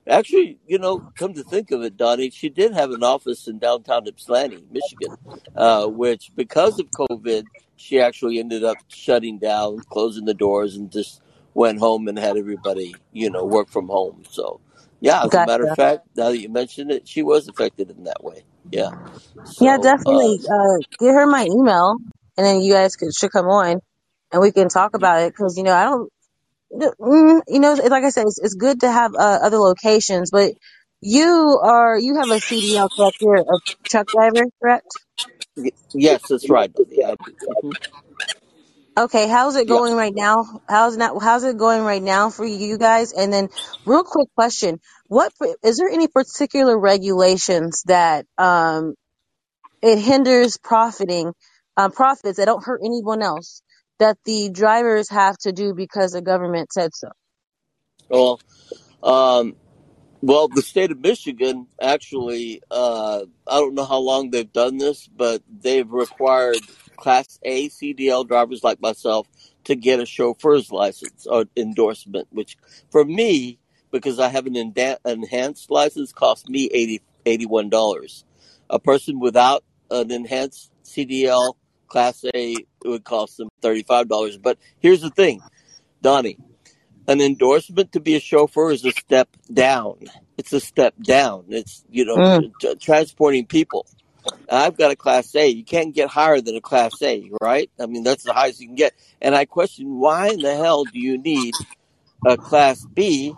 Actually, you know, come to think of it, Donnie, she did have an office in downtown Ypsilanti, Michigan, uh, which because of COVID, she actually ended up shutting down, closing the doors, and just went home and had everybody, you know, work from home. So, yeah, as a matter of fact, now that you mention it, she was affected in that way. Yeah. Yeah, So, uh, definitely. Uh, get her my email, and then you guys could should come on, and we can talk about it. Because you know, I don't. Mm, You know, like I said, it's, it's good to have uh, other locations, but you are you have a CDL correct? You're a truck driver, correct? y- yes, that's right, Donnie. Hmm Okay, how's it Yeah. going right now? How's not how's it going right now for you guys? And then, real quick question: What is there any particular regulations that um it hinders profiting um, profits that don't hurt anyone else that the drivers have to do because the government said so? Well, um, Well, the state of Michigan actually, uh, I don't know how long they've done this, but they've required Class A CDL drivers like myself to get a chauffeur's license or endorsement, which for me, because I have an enhanced license, cost me 80 $81. A person without an enhanced CDL Class A, it would cost them $35. But here's the thing, Donnie an endorsement to be a chauffeur is a step down. It's a step down. It's you know Mm. t- transporting people. I've got a class A. You can't get higher than a class A, right? I mean that's the highest you can get. And I question why in the hell do you need a class B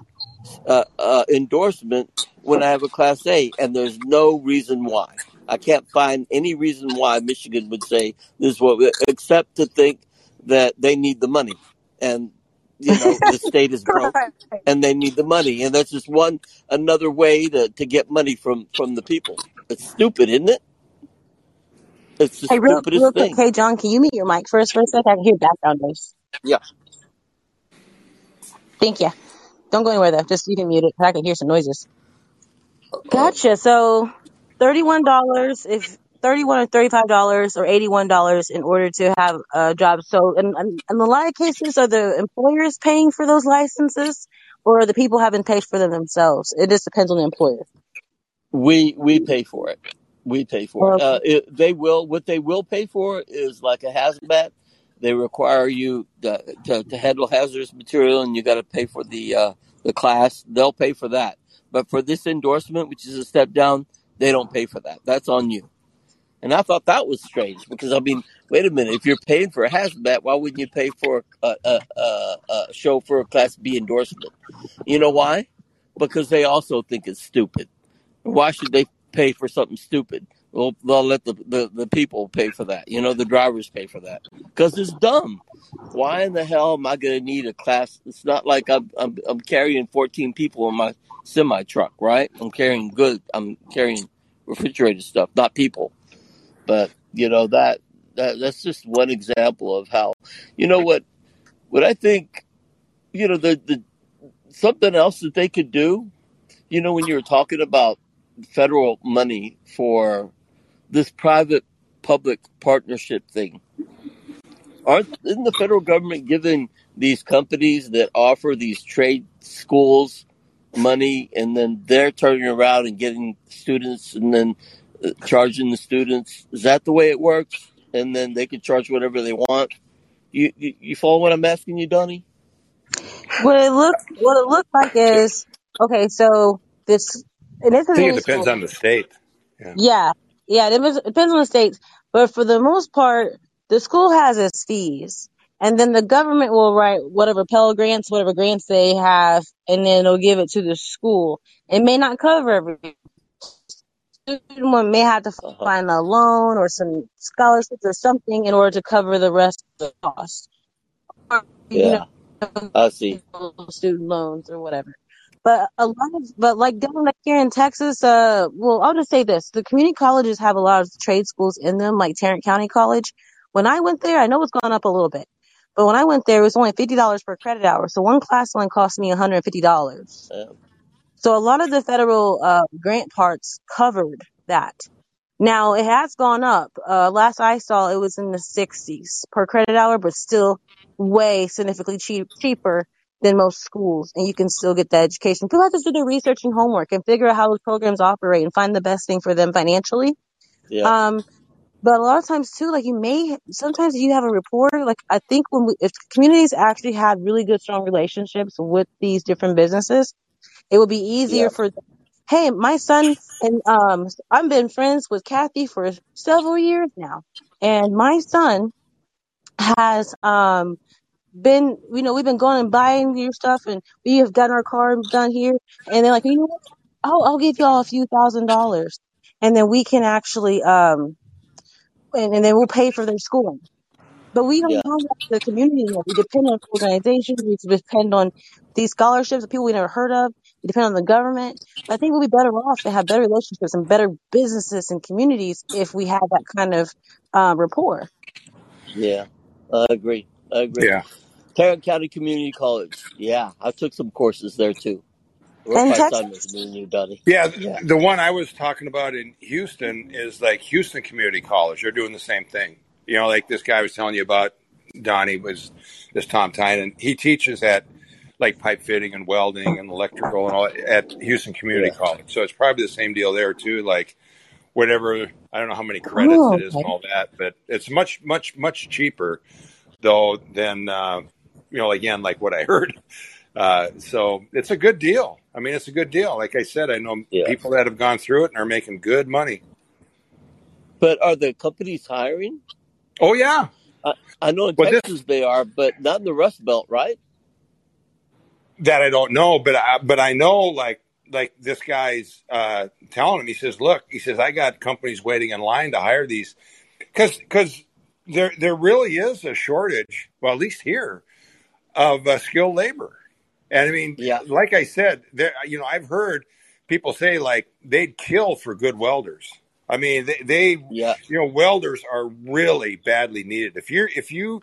uh, uh, endorsement when I have a class A? And there's no reason why. I can't find any reason why Michigan would say this is what, we, except to think that they need the money, and you know the [LAUGHS] state is broke and they need the money and that's just one another way to, to get money from from the people it's stupid isn't it it's the Hey, real real stupidest quick, thing hey John, can you mute your mic first for a second I can hear background noise. yeah Thank you. Don't go anywhere though. Just you can mute it. 'cause I can hear some noises. uh, Gotcha. So thirty-one dollars, if thirty-one or thirty-five dollars or eighty-one dollars in order to have a job. So in, in, in a lot of cases, are the employers paying for those licenses, or are the people having paid for them themselves? It just depends on the employer. we we pay for it we pay for it. Uh, it they will what they will pay for is like a hazmat they require you to, to, to handle hazardous material and you got to pay for the uh, the class they'll pay for that but for this endorsement which is a step down they don't pay for that that's on you And I thought that was strange because I mean, wait a minute, if you're paying for a hazmat, why wouldn't you pay for a, a, a, a chauffeur class B endorsement? You know why? Because they also think it's stupid. Why should they pay for something stupid? Well, they'll let the, the, the people pay for that. You know, the drivers pay for that because it's dumb. Why in the hell am I going to need a class? It's not like I'm, I'm, I'm carrying 14 people in my semi truck, right? I'm carrying good. I'm carrying refrigerated stuff, not people but you know that that that's just one example of how you know what what I think you know the the something else that they could do you know when you were talking about federal money for this private public partnership thing aren't isn't the federal government giving these companies that offer these trade schools money and then they're turning around and getting students and then uh, charging the students is that the way it works and then they can charge whatever they want you you, you follow what i'm asking you donnie what it looks what it looks like is okay. So this and this I is think it depends school. on the state. Yeah. Yeah, yeah, it depends, it depends on the states, but for the most part, the school has its fees, and then the government will write whatever Pell grants, whatever grants they have, and then they'll give it to the school. It may not cover everything. Student may have to find a loan or some scholarships or something in order to cover the rest of the cost. Or, you yeah i see student loans or whatever. But a lot of, but like down like here in Texas, uh, well, I'll just say this: the community colleges have a lot of trade schools in them, like Tarrant County College. When I went there, I know it's gone up a little bit, but when I went there, it was only fifty dollars per credit hour. So one class only cost me one hundred and fifty dollars. yeah. So a lot of the federal uh, grant parts covered that. Now it has gone up. Uh, last I saw, it was in the sixties per credit hour, but still way significantly cheap, cheaper than most schools, and you can still get that education. People have to do their research and homework and figure out how those programs operate and find the best thing for them financially. Yeah. Um, but a lot of times too, like you may sometimes you have a reporter. Like I think when we, if communities actually had really good, strong relationships with these different businesses, it would be Yeah. easier for. Hey, my son and um, I've been friends with Kathy for several years now, and my son has um been, you know, we've been going and buying your stuff, and we have gotten our car done here, and they're like, you know what? I'll I'll give y'all a few thousand dollars, and then we can actually um, and, and then we'll pay for their schooling. But we don't Yeah. the community yet. We depend on organizations. We depend on these scholarships of people we never heard of. We depend on the government. But I think we'll be better off and have better relationships and better businesses and communities if we have that kind of uh, rapport. Yeah. I agree. I agree. Yeah. Tarrant County Community College. Yeah. I took some courses there too. Worked And by Texas, Simon, me and you, Donnie. Yeah, Yeah. the one I was talking about in Houston is like Houston Community College. They're doing the same thing. You know, like this guy was telling you about, Donnie was this Tom Tynan. He teaches at like pipe fitting and welding and electrical and all at Houston Community Yeah. College. So it's probably the same deal there too. Like whatever, I don't know how many credits oh, it is and all that, but it's much, much, much cheaper though than uh, you know again like what I [LAUGHS] heard. Uh, so it's a good deal. I mean, it's a good deal. Like I said, I know Yeah. people that have gone through it and are making good money. But are the companies hiring? Oh yeah. I, I know in this Texas they are, but not in the Rust Belt, right? that I don't know, but I, but I know like like this guy's uh, telling him. He says, "Look," he says, "I got companies waiting in line to hire these because because there there really is a shortage. Well, at least here of uh, skilled labor. And I mean, Yeah. like I said, there you know I've heard people say like they'd kill for good welders. I mean, they, they Yeah. you know welders are really badly needed. If you're if you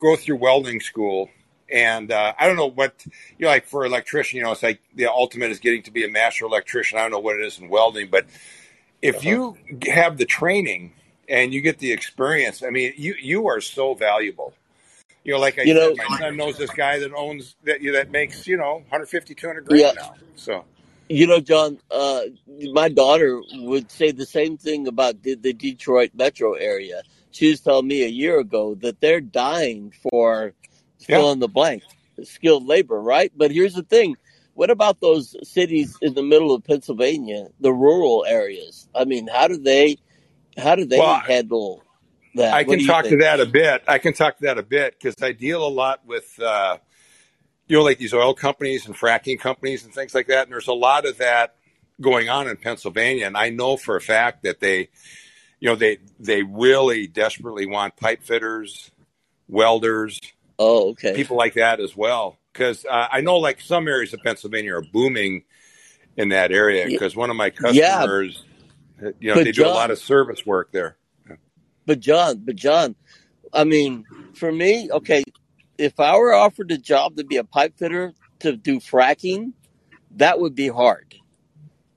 go through welding school and uh, I don't know what you know, like for electrician, you know, it's like the ultimate is getting to be a master electrician. I don't know what it is in welding, but if Uh-huh. you have the training and you get the experience, I mean, you you are so valuable. You know, like I You said, my son knows this guy that owns that that makes you know 150, 200 yeah. grand now. So You know, John, uh, my daughter would say the same thing about the, the Detroit metro area. She was telling me a year ago that they're dying for yeah, fill in the blank, skilled labor, right? But here's the thing. What about those cities in the middle of Pennsylvania, the rural areas? I mean, how do they, how do they well, handle that? I What can talk to that a bit. I can talk to that a bit because I deal a lot with uh, you know like these oil companies and fracking companies and things like that. And there's a lot of that going on in Pennsylvania, and I know for a fact that they you know they they really desperately want pipe fitters, welders, Oh, okay. people like that as well. Because uh, I know like some areas of Pennsylvania are booming in that area. Because one of my customers, you know, but they do a lot of service work there. but John, but John, I mean, for me, okay, if I were offered a job to be a pipe fitter to do fracking, that would be hard.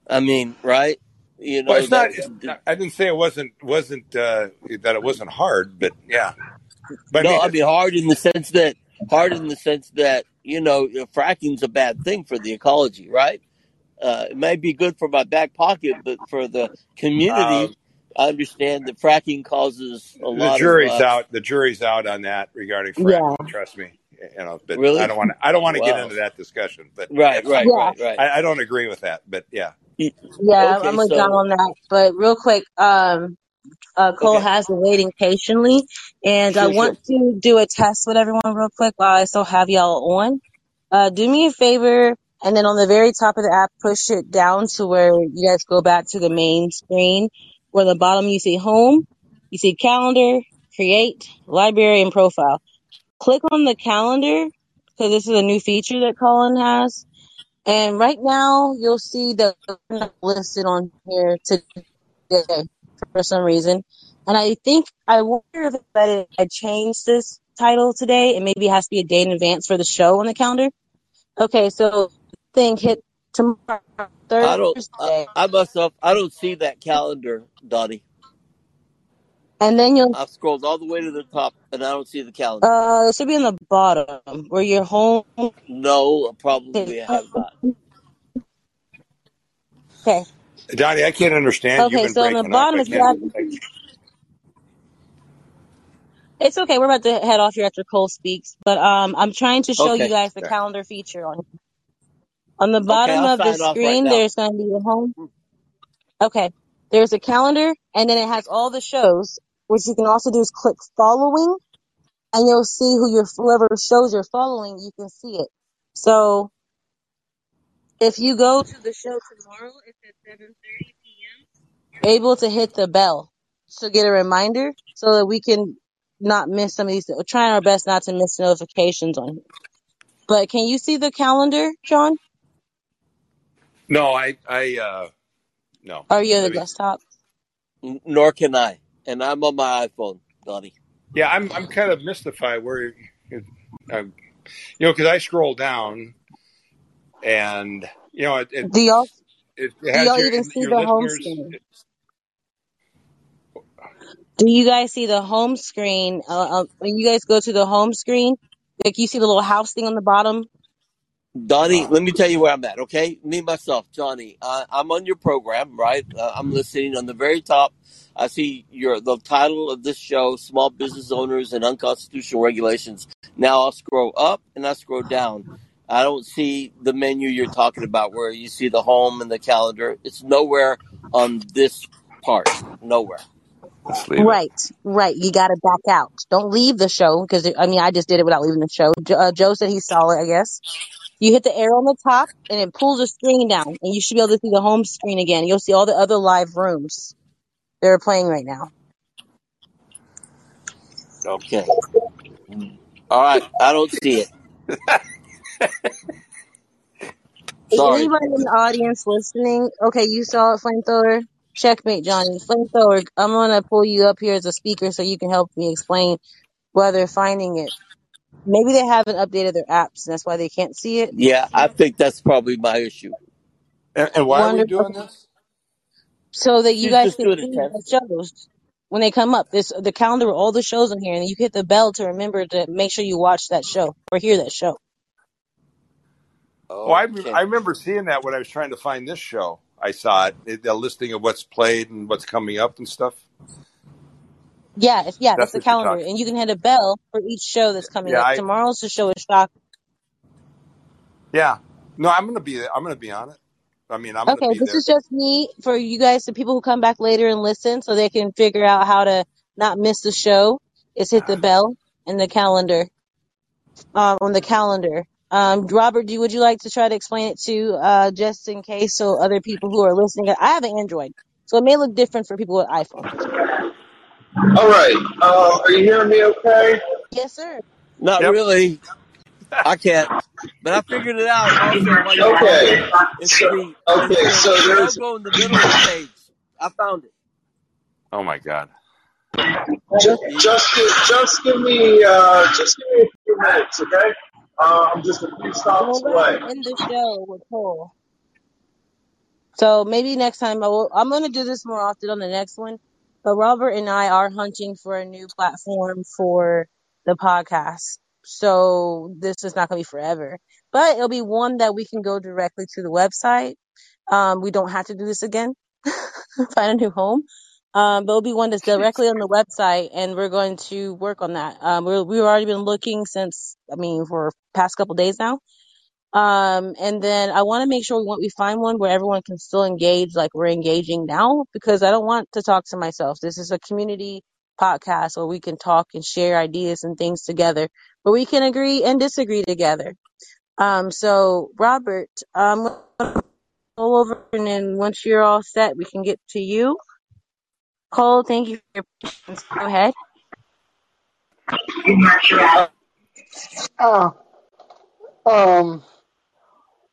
I mean, right? You Well, know, it's not. I didn't say it wasn't wasn't uh, that it wasn't hard, but yeah. But I no, mean, I mean hard in the sense that, hard in the sense that, you know, fracking's a bad thing for the ecology, right? Uh, it may be good for my back pocket, but for the community, um, I understand that fracking causes a the lot of, jury's uh, out. The jury's out on that regarding Yeah, fracking. Trust me. You know, but I don't want. to. I don't want to get into that discussion. But Right, right, yeah, right, right. I, I don't agree with that. But yeah. Y- yeah. I'm Okay, with John so, on that. But real quick, um, uh, Cole okay, has been waiting patiently, and I sure, sure. want to do a test with everyone real quick while I still have y'all on. Uh, do me a favor, and then on the very top of the app, push it down to where you guys go back to the main screen. Where on the bottom you see home, you see calendar, create, library, and profile. Click on the calendar because this is a new feature that Callin has. And right now, you'll see we're listed on here today for some reason. And I think, I wonder if that I changed this title today and maybe it has to be a day in advance for the show on the calendar. Okay, so thing hit tomorrow, I don't, I, Thursday. I myself, I don't see that calendar, Donnie. And then you'll I've scrolled all the way to the top, and I don't see the calendar. uh it should be in the bottom where your home No, probably I have not. Okay. Donnie, I can't understand. You've Okay, been so on the breaking up. bottom I if you have can't. it's okay, we're about to head off here after Cole speaks. But um I'm trying to show you guys the Okay. calendar feature on on the okay, bottom I'll of the sign off right screen now. there's gonna be the home okay. There's a calendar and then it has all the shows. What you can also do is click following and you'll see who your whoever shows you're following, you can see it. So if you go to the show tomorrow, it's at 7:30 p.m. You're able to hit the bell to get a reminder so that we can not miss some of these. We're trying our best not to miss notifications on here. But can you see the calendar, John? No, I, I, uh, no. Are you on the desktop? Nor can I, and I'm on my iPhone, Donnie. Yeah, I'm, I'm kind of mystified where, you um, you know, because I scroll down and you know it, it, Do y'all it do has y'all your even see the home screen? Do you guys see the home screen? Uh, uh, when you guys go to the home screen, like you see the little house thing on the bottom. Donnie, let me tell you where I'm at, okay? Me, myself, Johnny. Uh, I'm on your program, right? Uh, I'm listening on the very top. I see your the title of this show, Small Business Owners and Unconstitutional Regulations. Now I'll scroll up and I scroll down. I don't see the menu you're talking about where you see the home and the calendar. It's nowhere on this part. Nowhere. let's it. Right, right. You got to back out. Don't leave the show because I mean I just did it without leaving the show. Uh, Joe said he saw it. I guess you hit the arrow on the top and it pulls the screen down, and you should be able to see the home screen again. You'll see all the other live rooms that are playing right now. Okay. All right. I don't see it. [LAUGHS] Is Sorry. anybody in the audience listening? Okay, you saw it, flamethrower. Checkmate, Johnny. Flamethrower. I'm gonna pull you up here as a speaker so you can help me explain why they're finding it. Maybe they haven't updated their apps, and that's why they can't see it. Yeah, I think that's probably my issue. And, and why are we Wonderful. doing this? So that you She's guys just can doing a see the test. shows when they come up. This the calendar with all the shows on here, and you hit the bell to remember to make sure you watch that show or hear that show. Oh, I, Okay. I remember seeing that when I was trying to find this show. I saw it, it- the listing of what's played and what's coming up and stuff. Yeah, it's, yeah, That's that's the calendar, and you can hit a bell for each show that's coming Yeah, up. I Tomorrow's the show is shock. yeah. No, I'm gonna be I'm gonna be on it. I mean, I'm Okay, be this there. is just me for you guys, the people who come back later and listen, so they can figure out how to not miss the show. Is hit the bell and the calendar um, on the calendar. Um, Robert, do would you like to try to explain it to uh, just in case so other people who are listening? I have an Android, so it may look different for people with iPhones. All right. Uh, are you hearing me okay? Yes, sir. Not Yep. really. I can't. But I figured it out also while Okay. So, the okay, the so there's logo in the middle of the page. I found it. Oh my god. just just give, just give me uh, just give me a few minutes, okay? Uh, I'm just a few stops Well, away. in the show with Cole. So maybe next time I will, I'm going to do this more often on the next one. But Robert and I are hunting for a new platform for the podcast. So this is not going to be forever, but it'll be one that we can go directly to the website. Um, we don't have to do this again. [LAUGHS] Find a new home. Um, but it'll be one that's directly on the website and we're going to work on that. Um, we're, we've already been looking since, I mean, for past couple days now. Um, and then I want to make sure we want, we find one where everyone can still engage like we're engaging now because I don't want to talk to myself. This is a community podcast where we can talk and share ideas and things together, where we can agree and disagree together. Um, so Robert, um, go over and then once you're all set, we can get to you. Cole, thank you for your patience. Go ahead. Uh, um,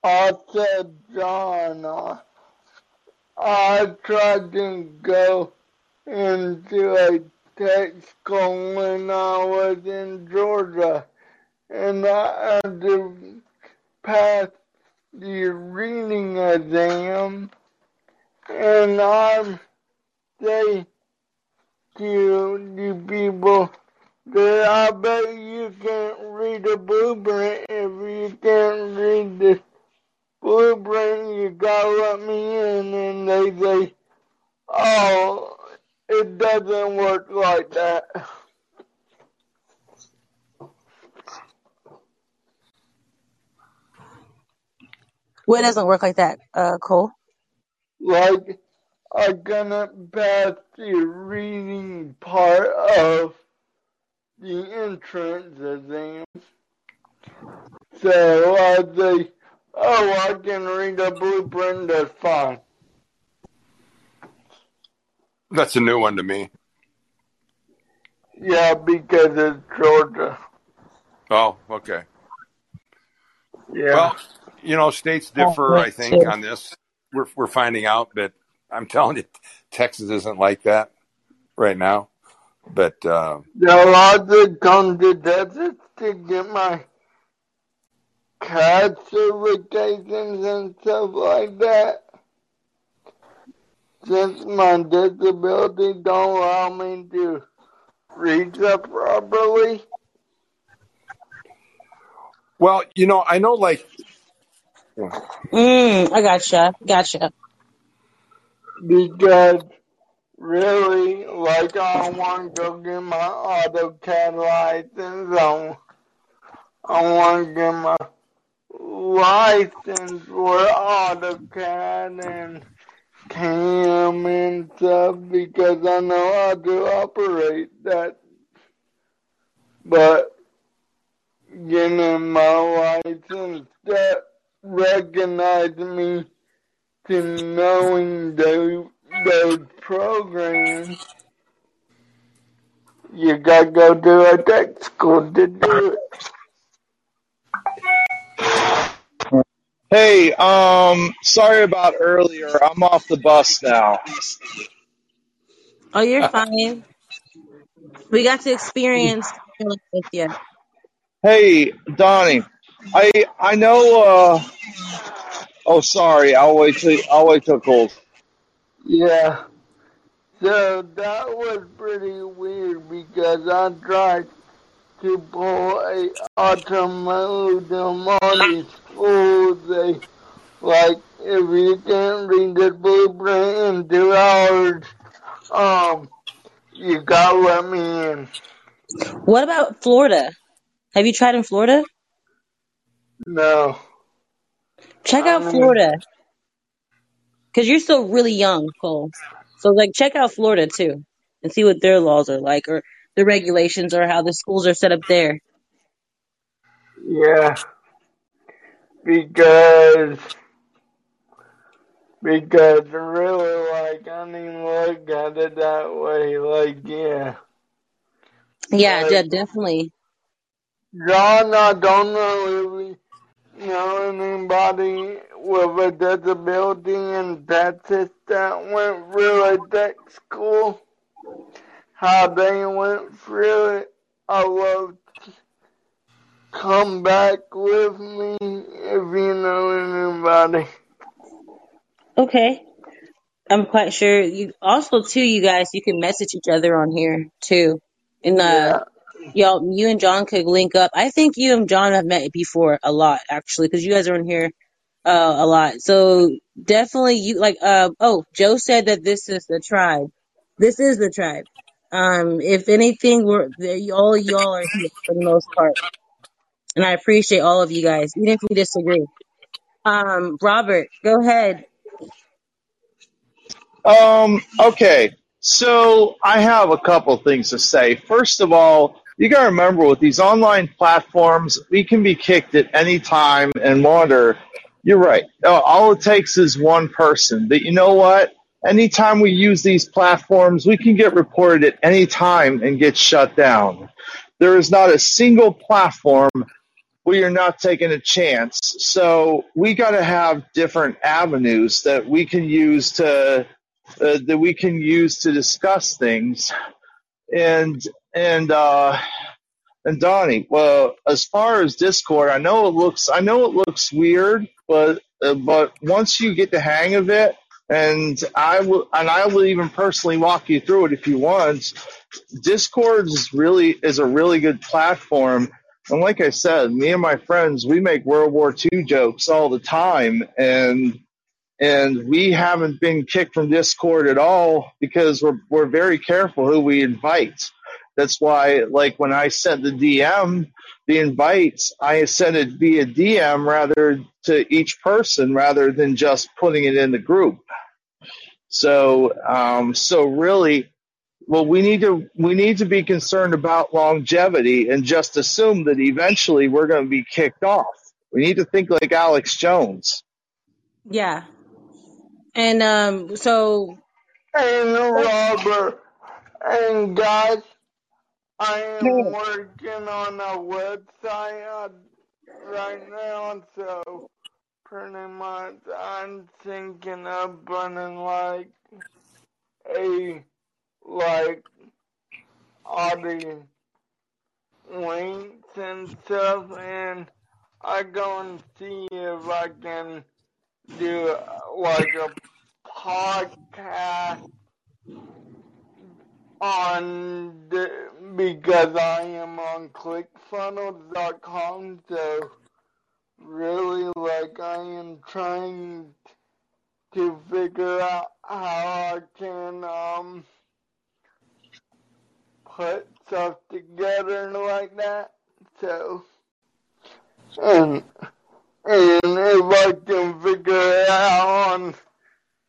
Said, John, I tried to go into a school when I was in Georgia, and I had to pass the reading exam, and I, say to the people that I bet you can't read a blueprint. If you can't read the blueprint, you gotta let me in. And they say, oh, it doesn't work like that. Well, it doesn't work like that, uh, Cole. Like, I couldn't pass the reading part of the entrance exam. So I say, oh, I can read a blueprint, that's fine. That's a new one to me. Yeah, because it's Georgia. Oh, okay. Yeah. Well, you know, states differ, Oh, I think, shit. on this. We're we're finding out, but I'm telling you, Texas isn't like that right now. But uh, There are to come to Texas to get my CAD certifications and stuff like that. Since my disability don't allow me to read stuff properly. well, you know, I know like Mm, I gotcha. Gotcha. Because really, like I want to go get my AutoCAD license on. I want to get my license for AutoCAD and CAM and stuff because I know how to operate that. But getting my license that recognize me to knowing those, those programs, you gotta go to a tech school to do it. Hey, um, sorry about earlier. I'm off the bus now. Oh, you're fine. We got to experience [LAUGHS] with you. Hey, Donnie, I I know. Uh, oh, sorry. I'll wait till I'll wait till Cole. Yeah. So that was pretty weird because I tried to a automotive on these schools. They like if you can't read the blueprint in two hours, um, you gotta let me in. What about Florida? Have you tried in Florida? No, Check I out mean, Florida because you're still really young, Cole. So like, check out Florida too and see what their laws are like or the regulations or how the schools are set up there. yeah, because because really, like I didn't look at it that way. Like, yeah, Yeah, like de- definitely. John, I don't know you know anybody with a disability and in Texas that went through a tech school. How they went through it. I love to come back with me if you know anybody. Okay. I'm quite sure you also too, you guys, you can message each other on here too. And uh Yeah, y'all you and John could link up. I think you and John have met before a lot actually because you guys are in here uh a lot. So definitely you like uh oh, Joe said that this is the tribe. This is the tribe. Um if anything we're all y'all are here for the most part. And I appreciate all of you guys, even if we disagree. Um Robert, go ahead. Um, okay. So I have a couple things to say. First of all, you got to remember with these online platforms, we can be kicked at any time and wonder. You're right. All it takes is one person. But you know what? Anytime we use these platforms, we can get reported at any time and get shut down. There is not a single platform where you're not taking a chance. So we got to have different avenues that we can use to uh, that we can use to discuss things. And and uh, and Donnie, well, as far as Discord, I know it looks I know it looks weird, but uh, but once you get the hang of it, and I will and I will even personally walk you through it if you want. Discord is really is a really good platform. And like I said, me and my friends, we make World War II jokes all the time, and and we haven't been kicked from Discord at all because we're we're very careful who we invite. That's why, like when I sent the DM, the invites, I sent it via DM rather to each person rather than just putting it in the group. So, um, so really, well, we need to we need to be concerned about longevity and just assume that eventually we're going to be kicked off. We need to think like Alex Jones. Yeah. And um, so And Robert, and guys, I am working on a website right now, so pretty much I'm thinking of running like a like all the links and stuff, and I go and see if I can do like a podcast on the because I am on ClickFunnels.com, so really like I am trying to figure out how I can um put stuff together like that. So and and if I can figure it out on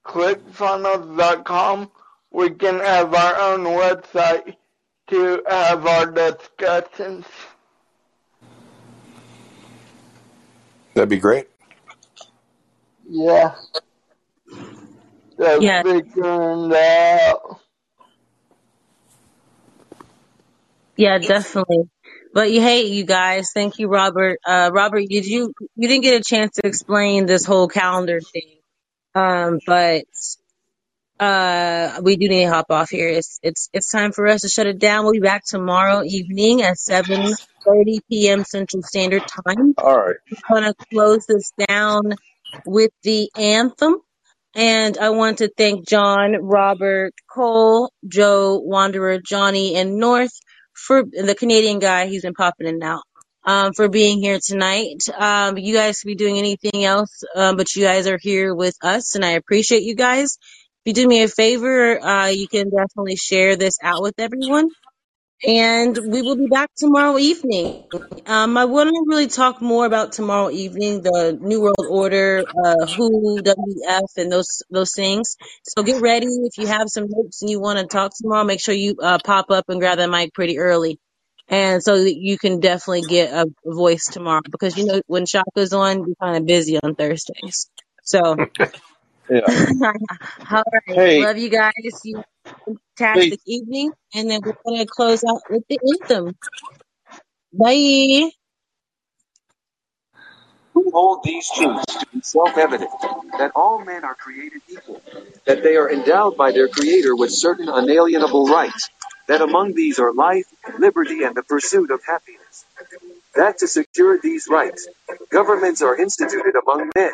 ClickFunnels.com, we can have our own website to have our discussions. That'd be great. Yeah. So Yeah. figuring that out. Yeah, definitely. But you hey, you guys, thank you, Robert. Uh, Robert, did you you didn't get a chance to explain this whole calendar thing? Um, but uh, we do need to hop off here. It's it's it's time for us to shut it down. We'll be back tomorrow evening at seven thirty p.m. Central Standard Time. All right. I'm gonna close this down with the anthem. And I want to thank John, Robert, Cole, Joe, Wanderer, Johnny, and North for the Canadian guy. He's been popping in and out. Um, for being here tonight. Um, you guys could be doing anything else, um, but you guys are here with us, and I appreciate you guys. You do me a favor, uh, you can definitely share this out with everyone and we will be back tomorrow evening. Um, I want to really talk more about tomorrow evening, the New World Order, uh, who, WF, and those those things. So get ready. If you have some notes and you want to talk tomorrow, make sure you uh, pop up and grab that mic pretty early, and so that you can definitely get a voice tomorrow. Because you know when Shaka's on, you're kind of busy on Thursdays. So, Yeah. [LAUGHS] all right, Hey, love you guys. You hey, fantastic evening, and then we're gonna close out with the anthem. Bye. who hold these truths to be self-evident, that all men are created equal, that they are endowed by their Creator with certain unalienable rights, that among these are life, liberty, and the pursuit of happiness. That to secure these rights, governments are instituted among men,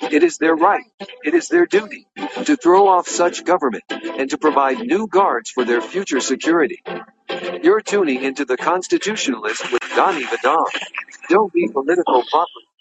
it is their right, it is their duty, to throw off such government, and to provide new guards for their future security. You're tuning into the Constitutionalist with Donnie the Don. Don't be political property.